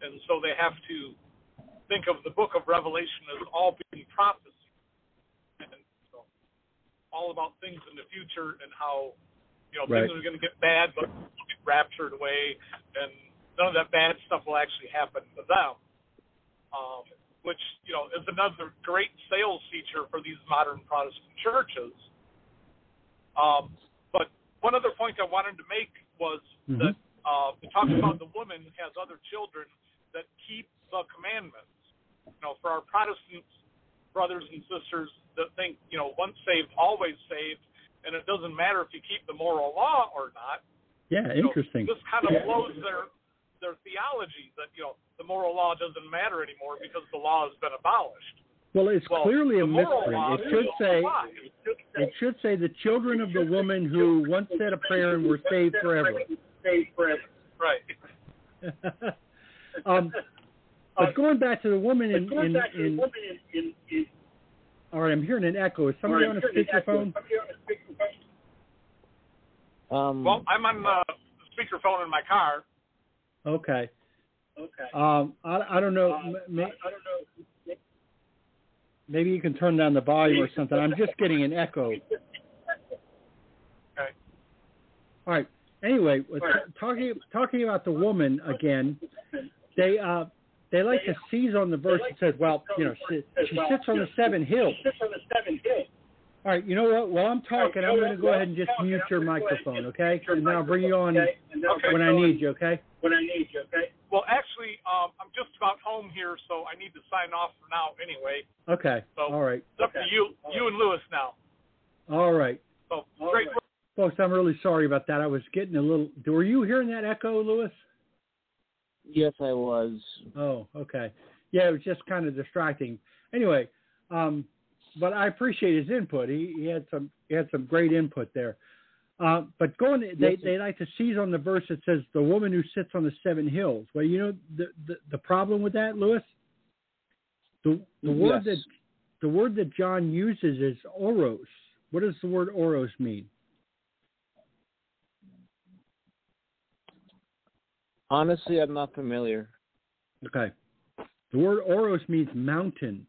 and so they have to think of the Book of Revelation as all being prophecy, and so all about things in the future and how you know right. things are going to get bad, but get raptured away, and none of that bad stuff will actually happen to them. Um, which you know is another great sales feature for these modern Protestant churches um, but one other point I wanted to make was mm-hmm. that uh, it talks about the woman has other children that keep the commandments. You know, for our Protestant brothers and sisters that think, you know, once saved, always saved, and it doesn't matter if you keep the moral law or not. Yeah, interesting. Know, this kind of blows their their theology that you know the moral law doesn't matter anymore because the law has been abolished. Well, it's well, clearly a misprint. It should say it should say the children of the woman who once said a prayer and were saved forever. Saved forever. Right. um, but going back to the woman in, in, in, in all right, I'm hearing an echo. Is somebody on a speakerphone? Um, well, I'm on the speakerphone in my car. Okay. Okay. Um, I, I don't know. Um, may, I, I don't know maybe you can turn down the volume or something. I'm just getting an echo. Okay. All right. Anyway, talking talking about the woman again, they uh they like to seize on the verse that says, well, you know, she, she sits on the seven hills. All right, you know what? While I'm talking, I'm going to go ahead and just mute your microphone, okay? And then I'll bring you on okay. when I need you, okay? When I need you, okay? Well, actually, um, I'm just about home here, so I need to sign off for now anyway. Okay. So All right. it's up to you, you and Louis now. All right. So great work. Folks, I'm really sorry about that. I was getting a little. Were you hearing that echo, Louis? Yes, I was. Oh, okay. Yeah, it was just kind of distracting. Anyway, um, but I appreciate his input. He, he had some he had some great input there. Uh, but going, they Yes, they like to seize on the verse that says the woman who sits on the seven hills. Well, you know the the, the problem with that, Louis. The the word Yes. that the word that John uses is oros. What does the word oros mean? Honestly, I'm not familiar. Okay. The word oros means mountain.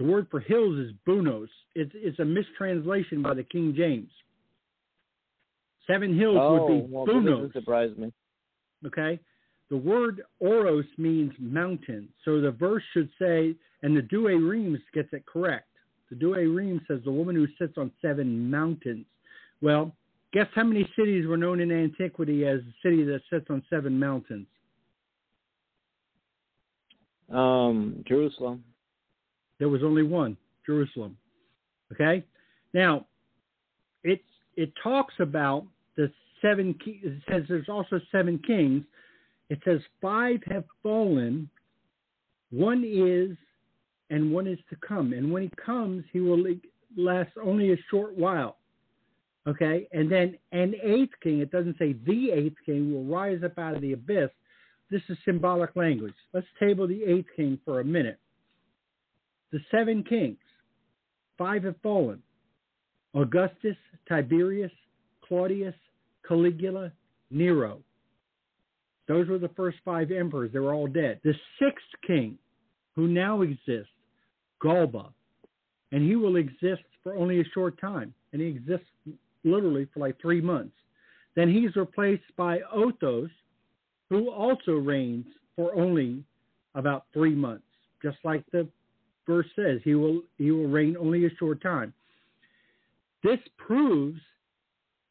The word for hills is bunos. It's, it's a mistranslation by the King James. Seven hills oh, would be well, that bunos. doesn't surprise me. Okay. The word oros means mountain. So the verse should say, and the Douay Rheims gets it correct. The Douay Rheims says the woman who sits on seven mountains. Well, guess how many cities were known in antiquity as the city that sits on seven mountains? Um, Jerusalem. There was only one, Jerusalem. Okay? Now, it it talks about the seven it says there's also seven kings. It says five have fallen, one is and one is to come. And when he comes, he will last only a short while. Okay? And then an eighth king, it doesn't say the eighth king will rise up out of the abyss. This is symbolic language. Let's table the eighth king for a minute the seven kings. Five have fallen Augustus, Tiberius, Claudius, Caligula, Nero. Those were the first five emperors. They were all dead. The sixth king, who now exists, Galba, and he will exist for only a short time, and he exists literally for like three months. Then he's replaced by Othos, who also reigns for only about three months, just like the verse says he will he will reign only a short time. This proves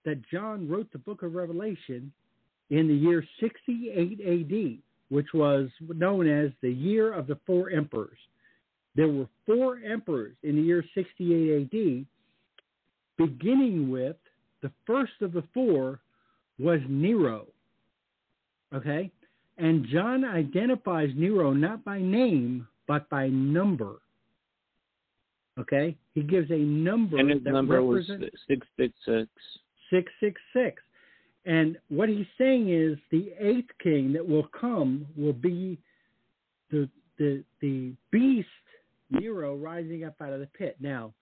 that John wrote the book of Revelation in the year 68 AD, which was known as the year of the four emperors. There were four emperors in the year 68 AD, beginning with the first of the four was Nero. Okay? And John identifies Nero not by name, but by number. Okay? He gives a number And his that number was represents 666. 666. And what he's saying is the eighth king that will come will be the the the beast Nero rising up out of the pit. Now,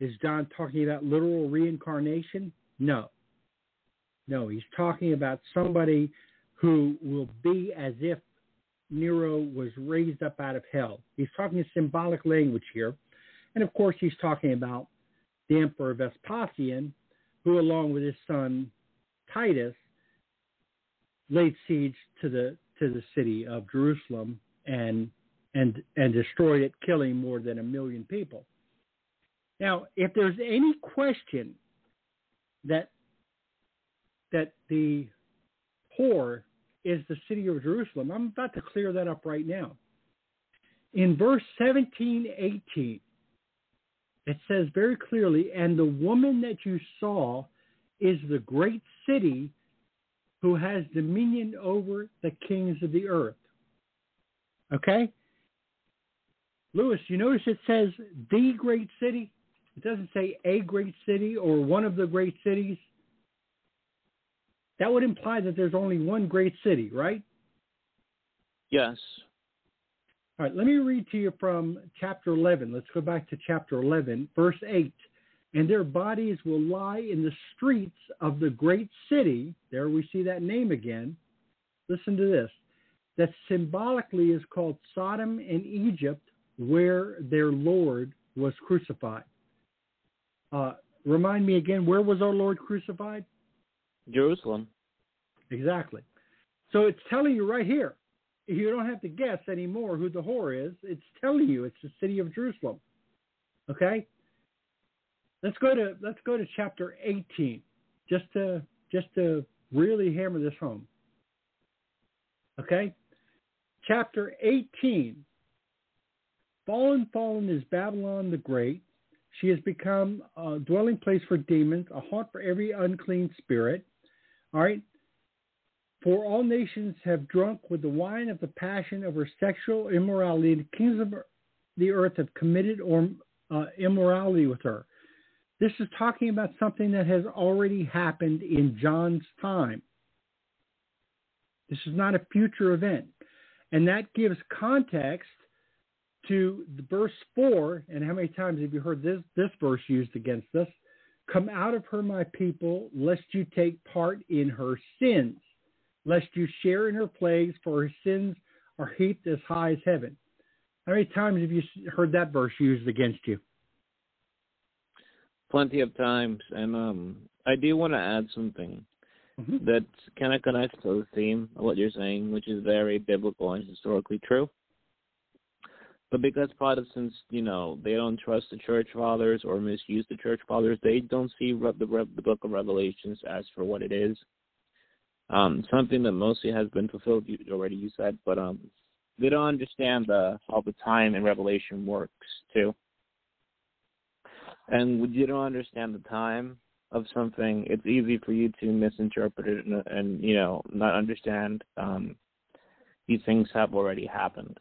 is John talking about literal reincarnation? No. No, he's talking about somebody who will be as if Nero was raised up out of hell. He's talking in symbolic language here. And of course, he's talking about the Emperor Vespasian, who, along with his son Titus, laid siege to the to the city of Jerusalem and and and destroyed it, killing more than a million people. Now, if there's any question that that the whore is the city of Jerusalem, I'm about to clear that up right now. In verse 17, 18, it says very clearly, and the woman that you saw is the great city who has dominion over the kings of the earth. Okay? Louis, you notice it says the great city? It doesn't say a great city or one of the great cities. That would imply that there's only one great city, right? Yes. All right, let me read to you from chapter 11. Let's go back to chapter 11, verse 8. And their bodies will lie in the streets of the great city. There we see that name again. Listen to this. That symbolically is called Sodom and Egypt where their Lord was crucified. Uh, remind me again, where was our Lord crucified? Jerusalem. Exactly. So it's telling you right here. You don't have to guess anymore who the whore is. It's telling you it's the city of Jerusalem. Okay? Let's go to let's go to chapter 18 just to just to really hammer this home. Okay? Chapter 18. Fallen, fallen is Babylon the Great. She has become a dwelling place for demons, a haunt for every unclean spirit. All right? For all nations have drunk with the wine of the passion of her sexual immorality. The kings of the earth have committed or, uh, immorality with her. This is talking about something that has already happened in John's time. This is not a future event. And that gives context to the verse 4. And how many times have you heard this, this verse used against us? Come out of her, my people, lest you take part in her sins, lest you share in her plagues, for her sins are heaped as high as heaven. How many times have you heard that verse used against you? plenty of times, and um, I do want to add something mm-hmm. that kind of connects to the theme of what you're saying, which is very biblical and historically true. But because Protestants, you know, they don't trust the church fathers or misuse the church fathers, they don't see the, the book of Revelations as for what it is. Um, something that mostly has been fulfilled you already, you said, but um, they don't understand the, how the time in Revelation works too and would you don't understand the time of something, it's easy for you to misinterpret it and, and you know not understand um, these things have already happened.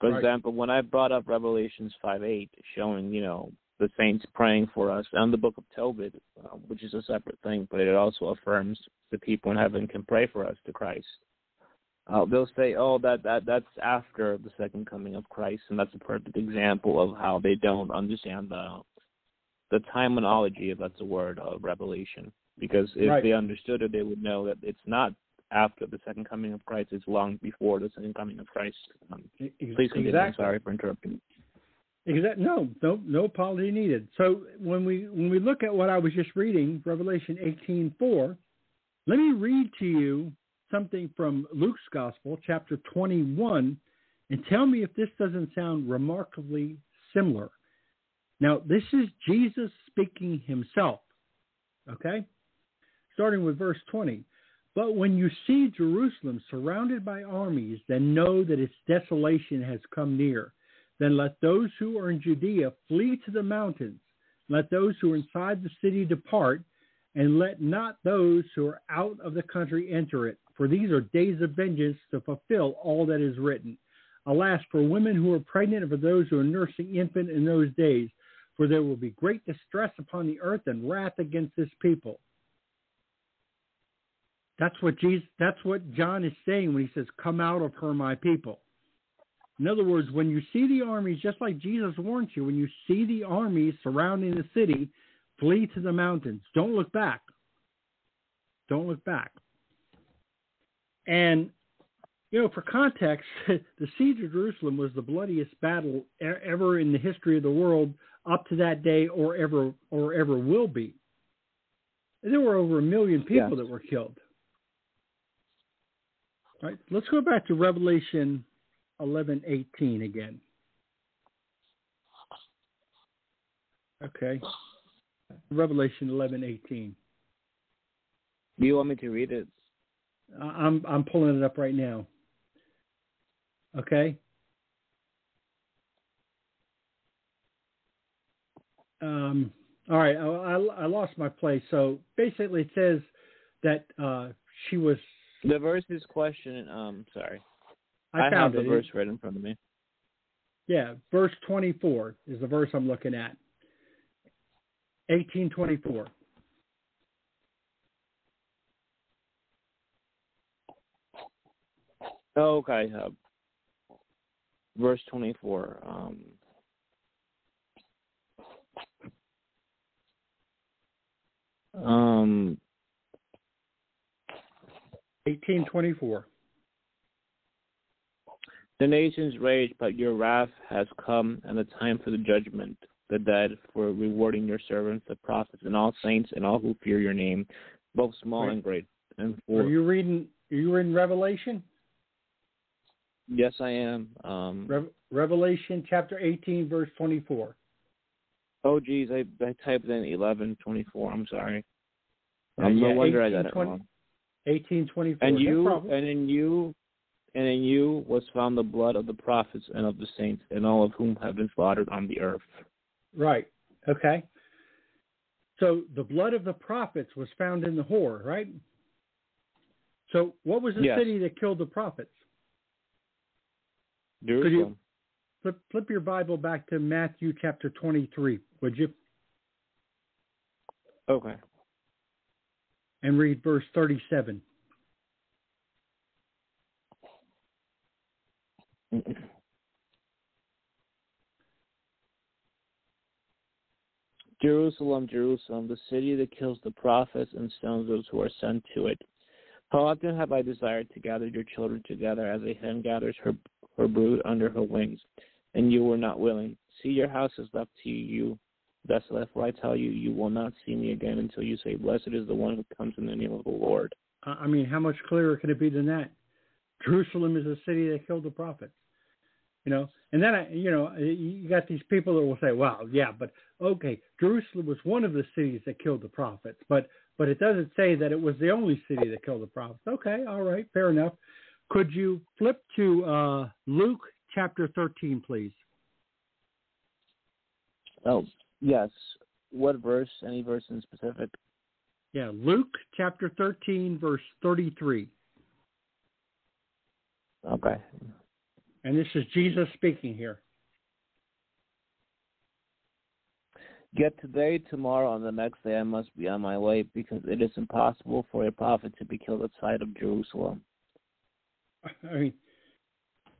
For right. example, when I brought up Revelations five eight, showing you know the saints praying for us, and the book of Tobit, uh, which is a separate thing, but it also affirms the people in heaven can pray for us to Christ uh, they'll say, "Oh, that that that's after the second coming of Christ," and that's a perfect example of how they don't understand the the terminology, if that's a word, of Revelation. Because if right. they understood it, they would know that it's not after the second coming of Christ; it's long before the second coming of Christ. Um, please continue. Exactly. I'm sorry for interrupting. Exactly. No, no, no apology needed. So when we when we look at what I was just reading, Revelation eighteen four, let me read to you something from Luke's Gospel, chapter 21, and tell me if this doesn't sound remarkably similar. Now, this is Jesus speaking himself, okay? Starting with verse 20. But when you see Jerusalem surrounded by armies, then know that its desolation has come near. Then let those who are in Judea flee to the mountains. Let those who are inside the city depart, and let not those who are out of the country enter it for these are days of vengeance to fulfill all that is written. Alas, for women who are pregnant and for those who are nursing infant in those days, for there will be great distress upon the earth and wrath against this people. That's what Jesus that's what John is saying when he says, Come out of her, my people. In other words, when you see the armies, just like Jesus warned you, when you see the armies surrounding the city, flee to the mountains. Don't look back. Don't look back. And, you know, for context, the siege of Jerusalem was the bloodiest battle ever in the history of the world up to that day or ever or ever will be. There were over a million people yes. that were killed. All right, let's go back to Revelation 11:18 again. Okay. Revelation 11:18. Do you want me to read it? I'm I'm pulling it up right now. Okay. Um, all right, I, I, I, lost my place. So basically, it says that uh, she was. The verse is question. Um, sorry. I, I found have it. the verse right in front of me. Yeah, verse 24 is the verse I'm looking at. 1824. Oh, okay. Uh, verse 24. Um, um, 1824. The nations rage, but your wrath has come, and the time for the judgment, the dead, for rewarding your servants, the prophets, and all saints, and all who fear your name, both small Right. and great. And for Are you reading? Are you reading Revelation? yes, I am. Um, Rev- Revelation chapter 18, verse 24. oh, geez, I, I typed in eleven twenty four. I'm sorry. Uh, Um, no yeah, wonder I got 18, it wrong. 1824. And you, problem. and in you, and in you was found the blood of the prophets and of the saints, and all of whom have been slaughtered on the earth. Right. Okay. So the blood of the prophets was found in the whore, right? So what was the Yes. city that killed the prophets? you- Jerusalem. Flip, flip your Bible back to Matthew chapter 23, would you? Okay. And read verse 37. Jerusalem, Jerusalem, the city that kills the prophets and stones those who are sent to it. How often have I desired to gather your children together as a hen gathers her her brood under her wings, and you were not willing. See, your house is left to you desolate. For I tell you, you will not see me again until you say, "Blessed is the one who comes in the name of the Lord." I mean, how much clearer can it be than that? Jerusalem is the city that killed the prophets. You know, and then I, you know, you got these people that will say, "Well, yeah, but okay, Jerusalem was one of the cities that killed the prophets, but but it doesn't say that it was the only city that killed the prophets." Okay, all right, fair enough. Could you flip to uh, Luke chapter thirteen, please? Oh, yes. What verse? Any verse in specific? Yeah, Luke chapter thirteen, verse thirty-three, Okay. and this is Jesus speaking here. Yet today, tomorrow, and the next day I must be on my way, because it is impossible for a prophet to be killed outside of Jerusalem. I mean,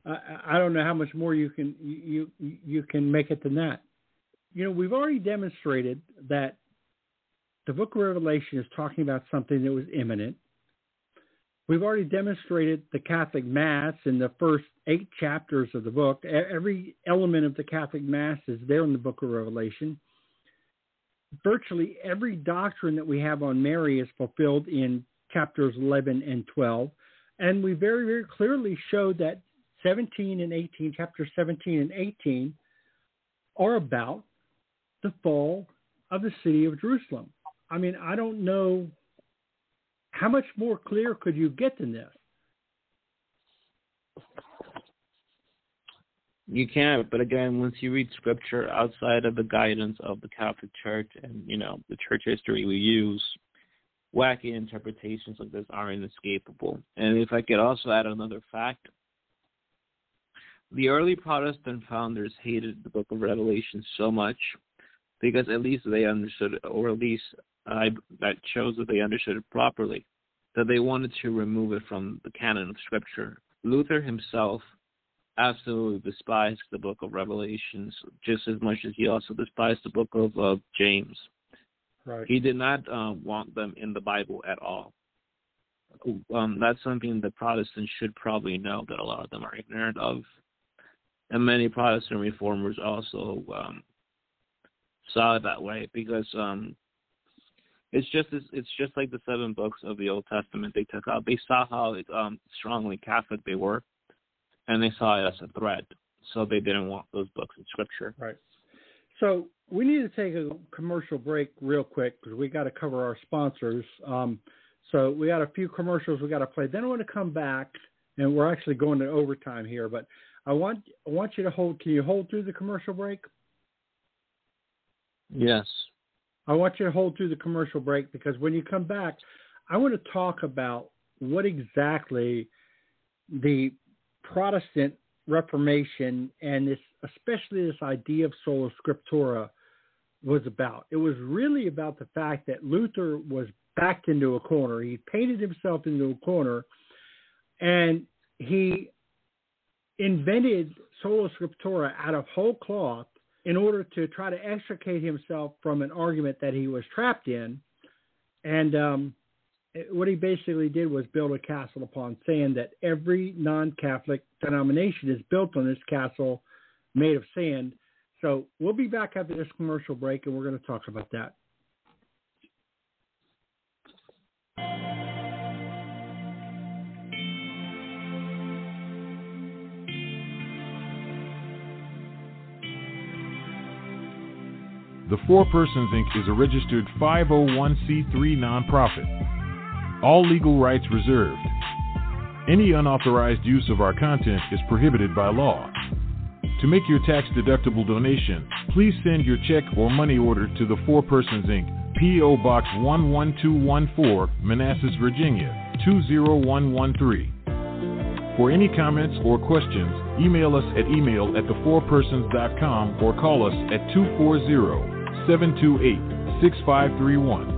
I, I don't know how much more you can you you can make it than that. You know, we've already demonstrated that the Book of Revelation is talking about something that was imminent. We've already demonstrated the Catholic Mass in the first eight chapters of the book. Every element of the Catholic Mass is there in the Book of Revelation. Virtually every doctrine that we have on Mary is fulfilled in chapters 11 and 12 and we very very clearly showed that 17 and 18 chapter 17 and 18 are about the fall of the city of jerusalem i mean i don't know how much more clear could you get than this You can't, but again, once you read scripture outside of the guidance of the Catholic Church and you know the church history we use, wacky interpretations like this are inescapable. And if I could also add another fact, the early Protestant founders hated the Book of Revelation so much because at least they understood, or at least I, that shows that they understood it properly, that they wanted to remove it from the canon of Scripture. Luther himself absolutely despised the book of Revelations just as much as he also despised the book of uh, James. right He did not uh, want them in the Bible at all. Um, that's something that Protestants should probably know that a lot of them are ignorant of. And many Protestant reformers also um, saw it that way because um, it's just it's just like the seven books of the Old Testament they took out. They saw how um, strongly Catholic they were, and they saw it as a threat, so they didn't want those books in Scripture. right so we need to take a commercial break real quick because we got to cover our sponsors um, so we got a few commercials we got to play then i want to come back and we're actually going to overtime here but i want i want you to hold can you hold through the commercial break Yes. I want you to hold through the commercial break because when you come back, I want to talk about what exactly the Protestant Reformation and this, especially this idea of sola scriptura, was about. It was really about the fact that Luther was backed into a corner. He painted himself into a corner, and he invented sola scriptura out of whole cloth in order to try to extricate himself from an argument that he was trapped in. And um, what he basically did was build a castle upon sand that every non-Catholic denomination is built on this castle made of sand. So we'll be back after this commercial break, and we're going to talk about that. The Four Persons Inc. is a registered 501c3 nonprofit. All legal rights reserved. Any unauthorized use of our content is prohibited by law. To make your tax deductible donation, please send your check or money order to the Four Persons Inc., P.O. Box 11214, Manassas, Virginia 20113. For any comments or questions, email us at email at thefourpersons.com or call us at 240 728 6531.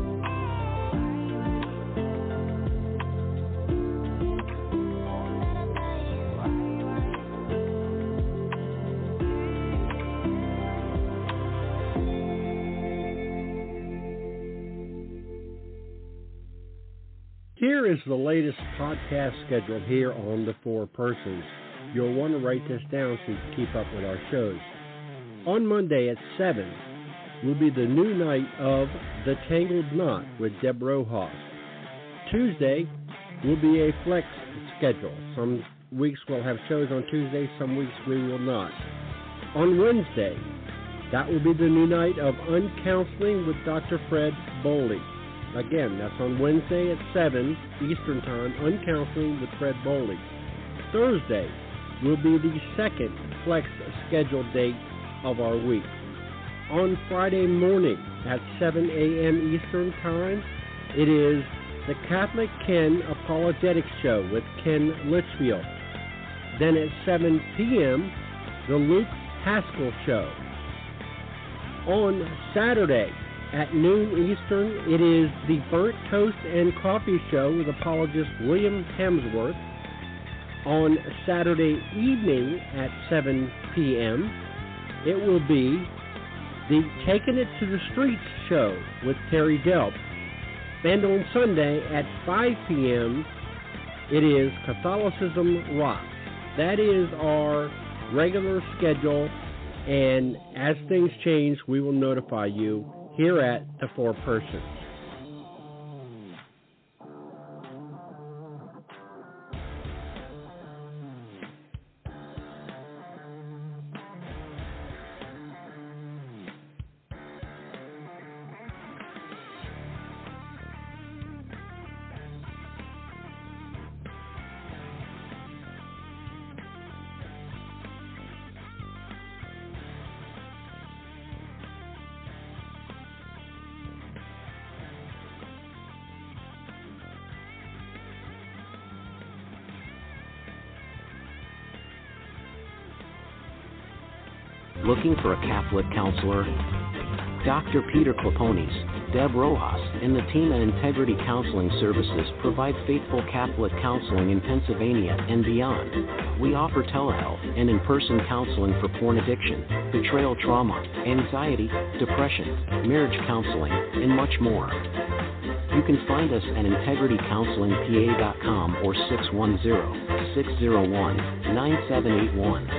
Here is the latest podcast schedule here on The Four Persons. You'll want to write this down so you can keep up with our shows. On Monday at 7, will be the new night of The Tangled Knot with Deb Rojas. Tuesday will be a flex schedule. Some weeks we'll have shows on Tuesday, some weeks we will not. On Wednesday, that will be the new night of Uncounseling with Dr. Fred Bowley. Again, that's on Wednesday at 7 Eastern Time, Uncounseling with Fred Bowley. Thursday will be the second flex scheduled date of our week on Friday morning at 7 a.m. Eastern Time. It is the Catholic Ken Apologetics Show with Ken Litchfield. Then at 7 p.m., the Luke Haskell Show. On Saturday at noon Eastern, it is the Burnt Toast and Coffee Show with apologist William Hemsworth. On Saturday evening at 7 p.m., it will be the Taking It to the Streets show with Terry Delp. And on Sunday at 5 p.m., it is Catholicism Rocks. That is our regular schedule, and as things change, we will notify you here at The Four Persons. Looking for a Catholic counselor? Dr. Peter Claponis, Deb Rojas, and the team at Integrity Counseling Services provide faithful Catholic counseling in Pennsylvania and beyond. We offer telehealth and in person counseling for porn addiction, betrayal trauma, anxiety, depression, marriage counseling, and much more. You can find us at integritycounselingpa.com or 610 601 9781.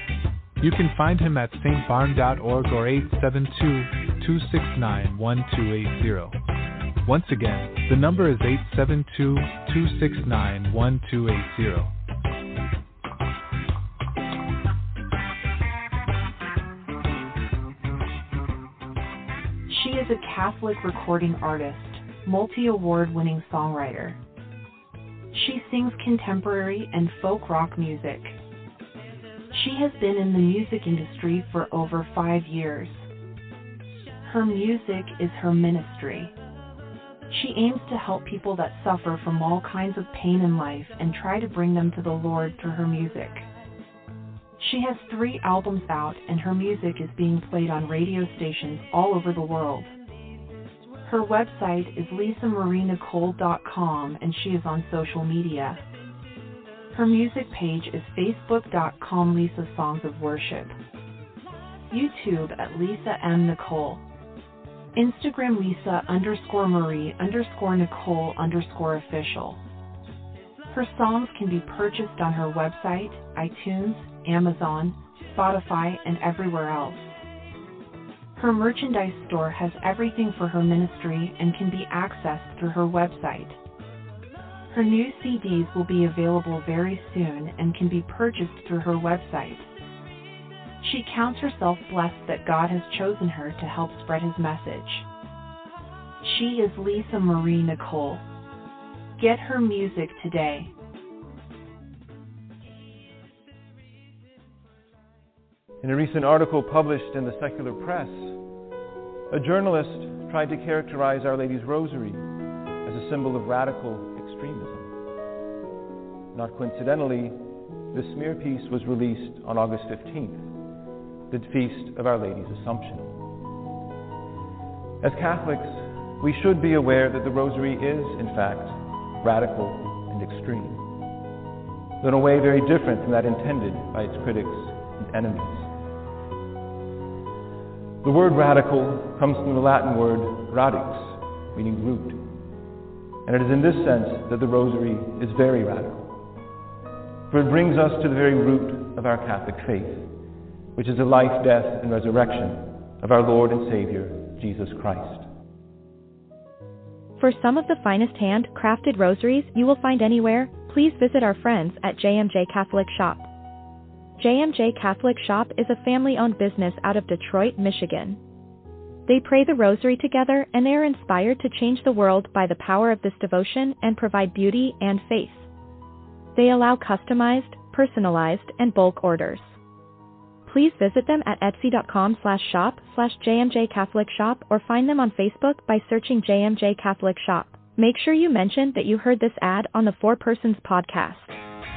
You can find him at stbarn.org or 872-269-1280. Once again, the number is 872-269-1280. She is a Catholic recording artist, multi award winning songwriter. She sings contemporary and folk rock music. She has been in the music industry for over five years. Her music is her ministry. She aims to help people that suffer from all kinds of pain in life and try to bring them to the Lord through her music. She has three albums out, and her music is being played on radio stations all over the world. Her website is lisamarienicole.com, and she is on social media. Her music page is facebook.com Lisa Songs of Worship. YouTube at Lisa M. Nicole. Instagram Lisa underscore Marie underscore Nicole underscore official. Her songs can be purchased on her website, iTunes, Amazon, Spotify, and everywhere else. Her merchandise store has everything for her ministry and can be accessed through her website. Her new CDs will be available very soon and can be purchased through her website. She counts herself blessed that God has chosen her to help spread his message. She is Lisa Marie Nicole. Get her music today. In a recent article published in the secular press, a journalist tried to characterize Our Lady's Rosary as a symbol of radical. Not coincidentally, the smear piece was released on August 15th, the feast of Our Lady's Assumption. As Catholics, we should be aware that the Rosary is, in fact, radical and extreme, though in a way very different from that intended by its critics and enemies. The word radical comes from the Latin word radix, meaning root. And it is in this sense that the Rosary is very radical. For it brings us to the very root of our Catholic faith, which is the life, death, and resurrection of our Lord and Savior, Jesus Christ. For some of the finest hand crafted rosaries you will find anywhere, please visit our friends at JMJ Catholic Shop. JMJ Catholic Shop is a family owned business out of Detroit, Michigan. They pray the rosary together and they are inspired to change the world by the power of this devotion and provide beauty and faith. They allow customized, personalized, and bulk orders. Please visit them at etsy.com slash shop slash JMJ Catholic Shop or find them on Facebook by searching JMJ Catholic Shop. Make sure you mention that you heard this ad on the Four Persons podcast.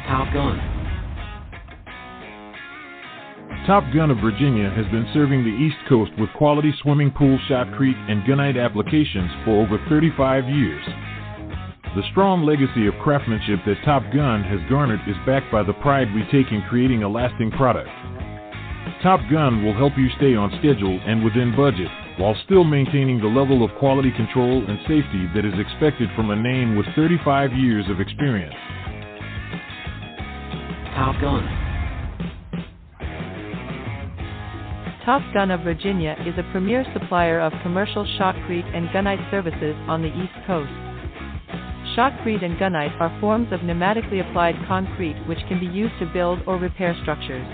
Top Gun. Top Gun of Virginia has been serving the East Coast with quality swimming pool, shotcrete, and gunite applications for over 35 years. The strong legacy of craftsmanship that Top Gun has garnered is backed by the pride we take in creating a lasting product. Top Gun will help you stay on schedule and within budget while still maintaining the level of quality control and safety that is expected from a name with 35 years of experience. Top Gun. Top Gun of Virginia is a premier supplier of commercial shotcrete and gunite services on the East Coast. Shotcrete and gunite are forms of pneumatically applied concrete which can be used to build or repair structures.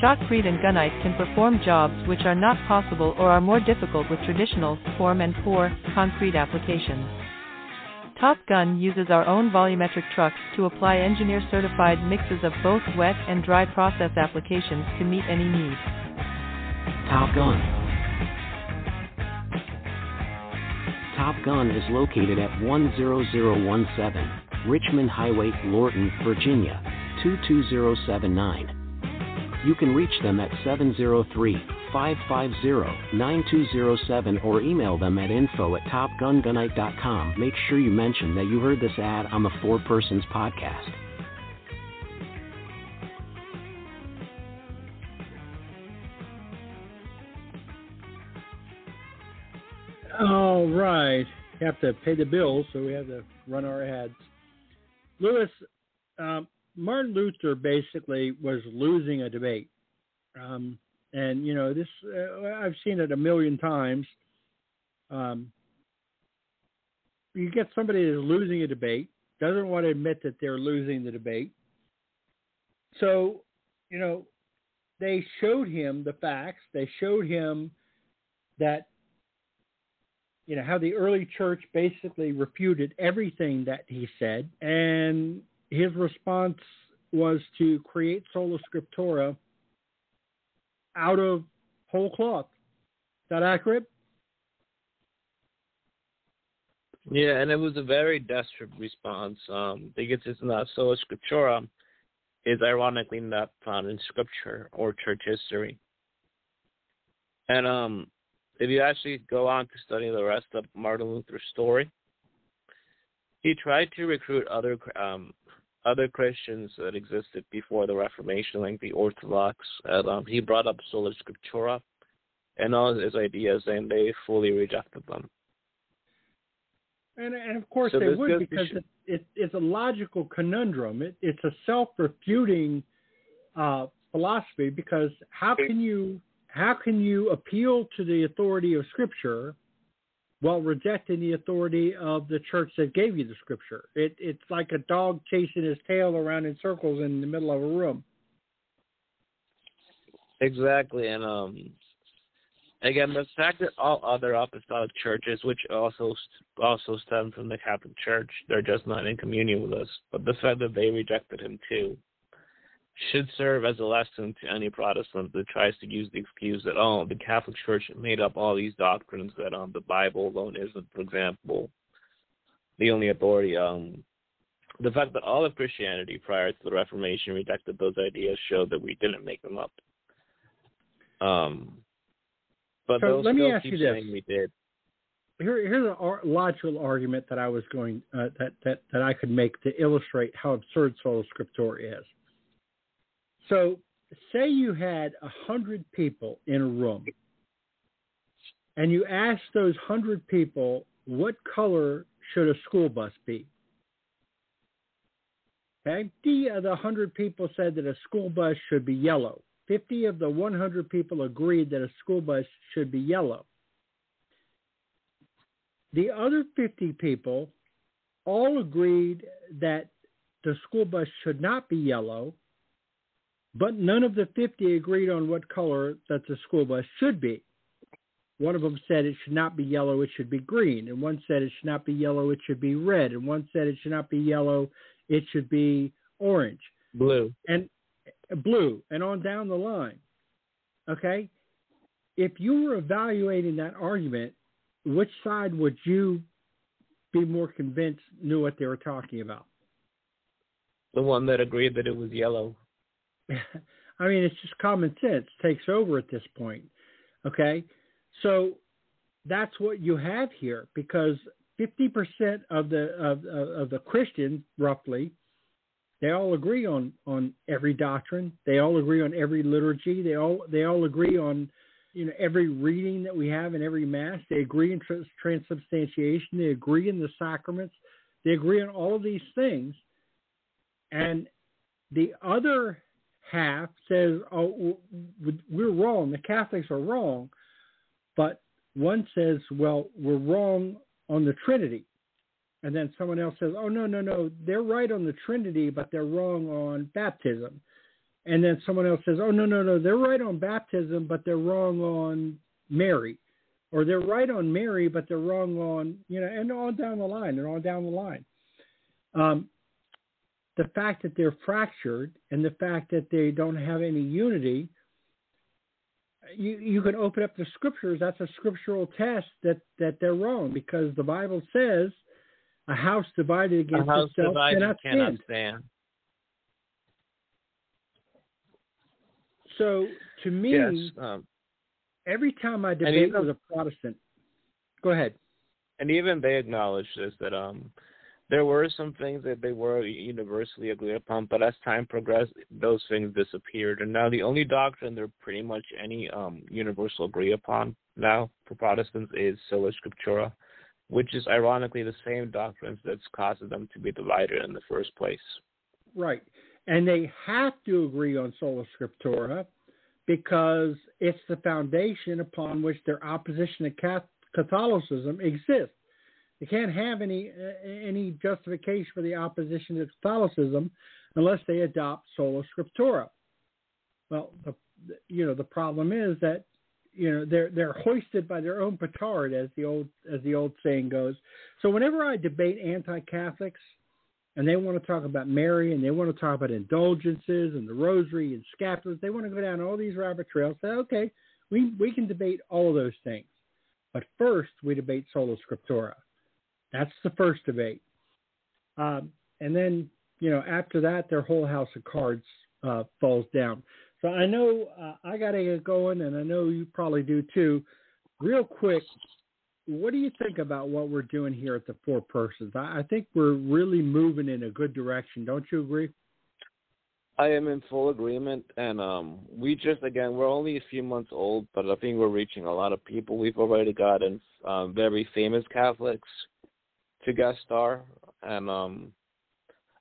Shotcrete and gunite can perform jobs which are not possible or are more difficult with traditional, form and pour, concrete applications. Top Gun uses our own volumetric trucks to apply engineer certified mixes of both wet and dry process applications to meet any need. Top Gun. Top Gun is located at 10017 Richmond Highway, Lorton, Virginia 22079. You can reach them at 703 550 9207 or email them at info at topgungunite.com. Make sure you mention that you heard this ad on the Four Persons podcast. Right. We have to pay the bills, so we have to run our ads. Louis, um, Martin Luther basically was losing a debate. Um, and, you know, this, uh, I've seen it a million times. Um, you get somebody that's losing a debate, doesn't want to admit that they're losing the debate. So, you know, they showed him the facts. They showed him that you know how the early church basically refuted everything that he said. And his response was to create sola scriptura out of whole cloth. Is that accurate? Yeah, and it was a very desperate response um, because it's not sola scriptura. Is ironically not found in scripture or church history. And um, if you actually go on to study the rest of Martin Luther's story, he tried to recruit other um, other Christians that existed before the Reformation, like the Orthodox. And, um, he brought up sola scriptura and all his ideas, and they fully rejected them. And, and of course so they would because it, it, it's a logical conundrum. It, it's a self-refuting uh, philosophy because how can you how can you appeal to the authority of Scripture while rejecting the authority of the church that gave you the Scripture? It, it's like a dog chasing his tail around in circles in the middle of a room. Exactly, and um, Again, the fact that all other apostolic churches, which also also stem from the Catholic Church, they're just not in communion with us, but the fact that they rejected him too, should serve as a lesson to any Protestant that tries to use the excuse that oh, the Catholic Church made up all these doctrines that um the Bible alone isn't, for example, the only authority. Um, the fact that all of Christianity prior to the Reformation rejected those ideas showed that we didn't make them up. Um, but so let me ask you this: we did. Here, here's a logical argument that I was going uh, that that that I could make to illustrate how absurd sola scriptura is. So, say you had a hundred people in a room, and you asked those hundred people what color should a school bus be. Okay, the uh, the hundred people said that a school bus should be yellow. 50 of the 100 people agreed that a school bus should be yellow. The other 50 people all agreed that the school bus should not be yellow, but none of the 50 agreed on what color that the school bus should be. One of them said it should not be yellow, it should be green. And one said it should not be yellow, it should be red. And one said it should not be yellow, it should be orange. Blue. And blue, and on down the line. Okay? If you were evaluating that argument, which side would you be more convinced knew what they were talking about? The one that agreed that it was yellow. I mean, it's just common sense takes over at this point. Okay? So that's what you have here because 50% of the of, of the Christians roughly they all agree on on every doctrine. They all agree on every liturgy. They all they all agree on you know every reading that we have in every mass. They agree in trans- transubstantiation. They agree in the sacraments. They agree on all of these things. And the other half says, "Oh, we're wrong. The Catholics are wrong." But one says, "Well, we're wrong on the Trinity." and then someone else says, "Oh no, no, no, they're right on the Trinity, but they're wrong on baptism." And then someone else says, "Oh no, no, no, they're right on baptism, but they're wrong on Mary." Or they're right on Mary, but they're wrong on, you know, and on down the line, and on down the line. Um, the fact that they're fractured and the fact that they don't have any unity, you you can open up the scriptures. That's a scriptural test that that they're wrong because the Bible says a house divided against a house itself divided cannot, cannot stand. stand. So to me, yes, um, every time I debate even, with a Protestant, go ahead. And even they acknowledge this that um, there were some things that they were universally agreed upon, but as time progressed, those things disappeared, and now the only doctrine they're pretty much any um, universal agree upon now for Protestants is sola scriptura which is ironically the same doctrines that's caused them to be divided in the first place. Right. And they have to agree on sola scriptura because it's the foundation upon which their opposition to Catholicism exists. They can't have any uh, any justification for the opposition to Catholicism unless they adopt sola scriptura. Well, the, you know the problem is that you know they're they're hoisted by their own petard as the old as the old saying goes. So whenever i debate anti-catholics and they want to talk about mary and they want to talk about indulgences and the rosary and scapulars they want to go down all these rabbit trails say okay we we can debate all of those things. But first we debate sola scriptura That's the first debate. Um, and then, you know, after that, their whole house of cards uh, falls down. So I know uh, I got to get going, and I know you probably do too. Real quick, what do you think about what we're doing here at the Four Persons? I, I think we're really moving in a good direction. Don't you agree? I am in full agreement, and um, we just again we're only a few months old, but I think we're reaching a lot of people. We've already gotten um, very famous Catholics to guest star, and um,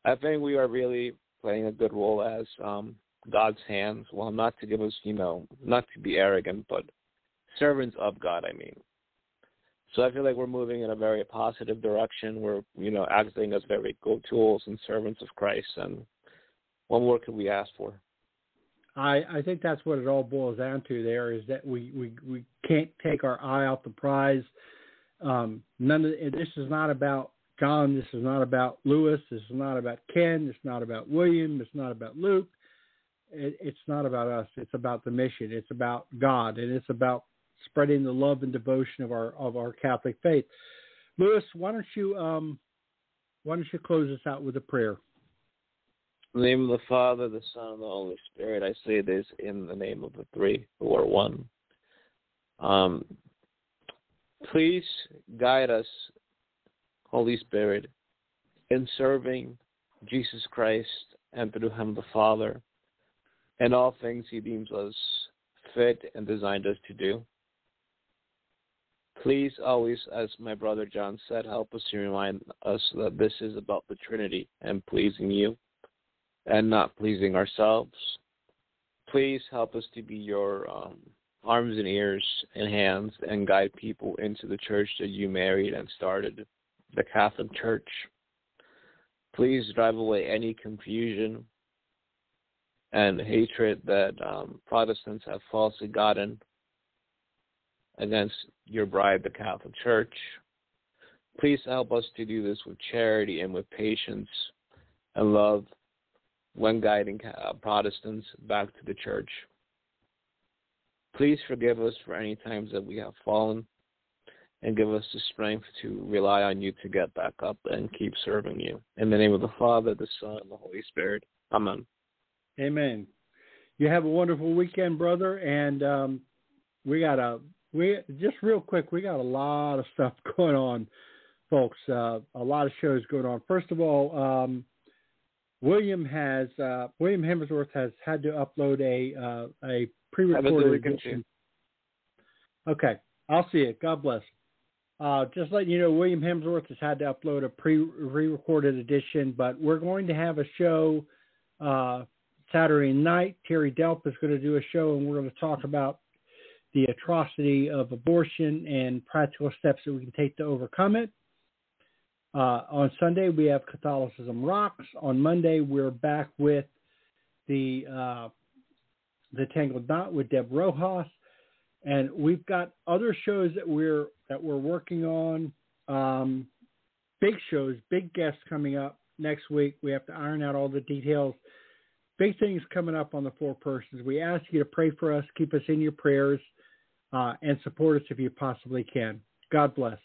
I think we are really playing a good role as um, God's hands. Well, not to give us, you know, not to be arrogant, but servants of God. I mean, so I feel like we're moving in a very positive direction. We're, you know, acting as very good tools and servants of Christ, and what more could we ask for? I, I think that's what it all boils down to. There is that we, we, we can't take our eye off the prize. Um, none of this is not about John. This is not about Louis. This is not about Ken. It's not about William. It's not about Luke. It, it's not about us. It's about the mission. It's about God, and it's about spreading the love and devotion of our of our Catholic faith. Louis, why don't you um, why don't you close us out with a prayer? In the name of the Father, the Son, and the Holy Spirit, I say this in the name of the three who are one. Um, please guide us, Holy Spirit, in serving Jesus Christ and through him the Father, and all things he deems us fit and designed us to do. Please always, as my brother John said, help us to remind us that this is about the Trinity and pleasing you and not pleasing ourselves. Please help us to be your um, arms and ears and hands and guide people into the church that you married and started, the Catholic Church. Please drive away any confusion and hatred that um, Protestants have falsely gotten against your bride, the Catholic Church. Please help us to do this with charity and with patience and love when guiding uh, Protestants back to the church. Please forgive us for any times that we have fallen and give us the strength to rely on you to get back up and keep serving you. In the name of the Father, the Son, and the Holy Spirit. Amen. Amen. You have a wonderful weekend, brother, and um, we got a we just real quick. We got a lot of stuff going on, folks. Uh, a lot of shows going on. First of all, um, William has uh, William Hemsworth has had to upload a uh, a pre-recorded edition. Okay, I'll see it. God bless. Uh, just letting you know, William Hemsworth has had to upload a pre recorded edition, but we're going to have a show uh, Saturday night. Terry Delp is going to do a show, and we're going to talk about the atrocity of abortion and practical steps that we can take to overcome it. Uh, on Sunday, we have Catholicism Rocks. On Monday, we're back with the uh, the Tangled Knot with Deb Rojas, and we've got other shows that we're that we're working on. Um, big shows, big guests coming up next week. We have to iron out all the details. Big things coming up on the Four Persons. We ask you to pray for us, keep us in your prayers, uh, and support us if you possibly can. God bless.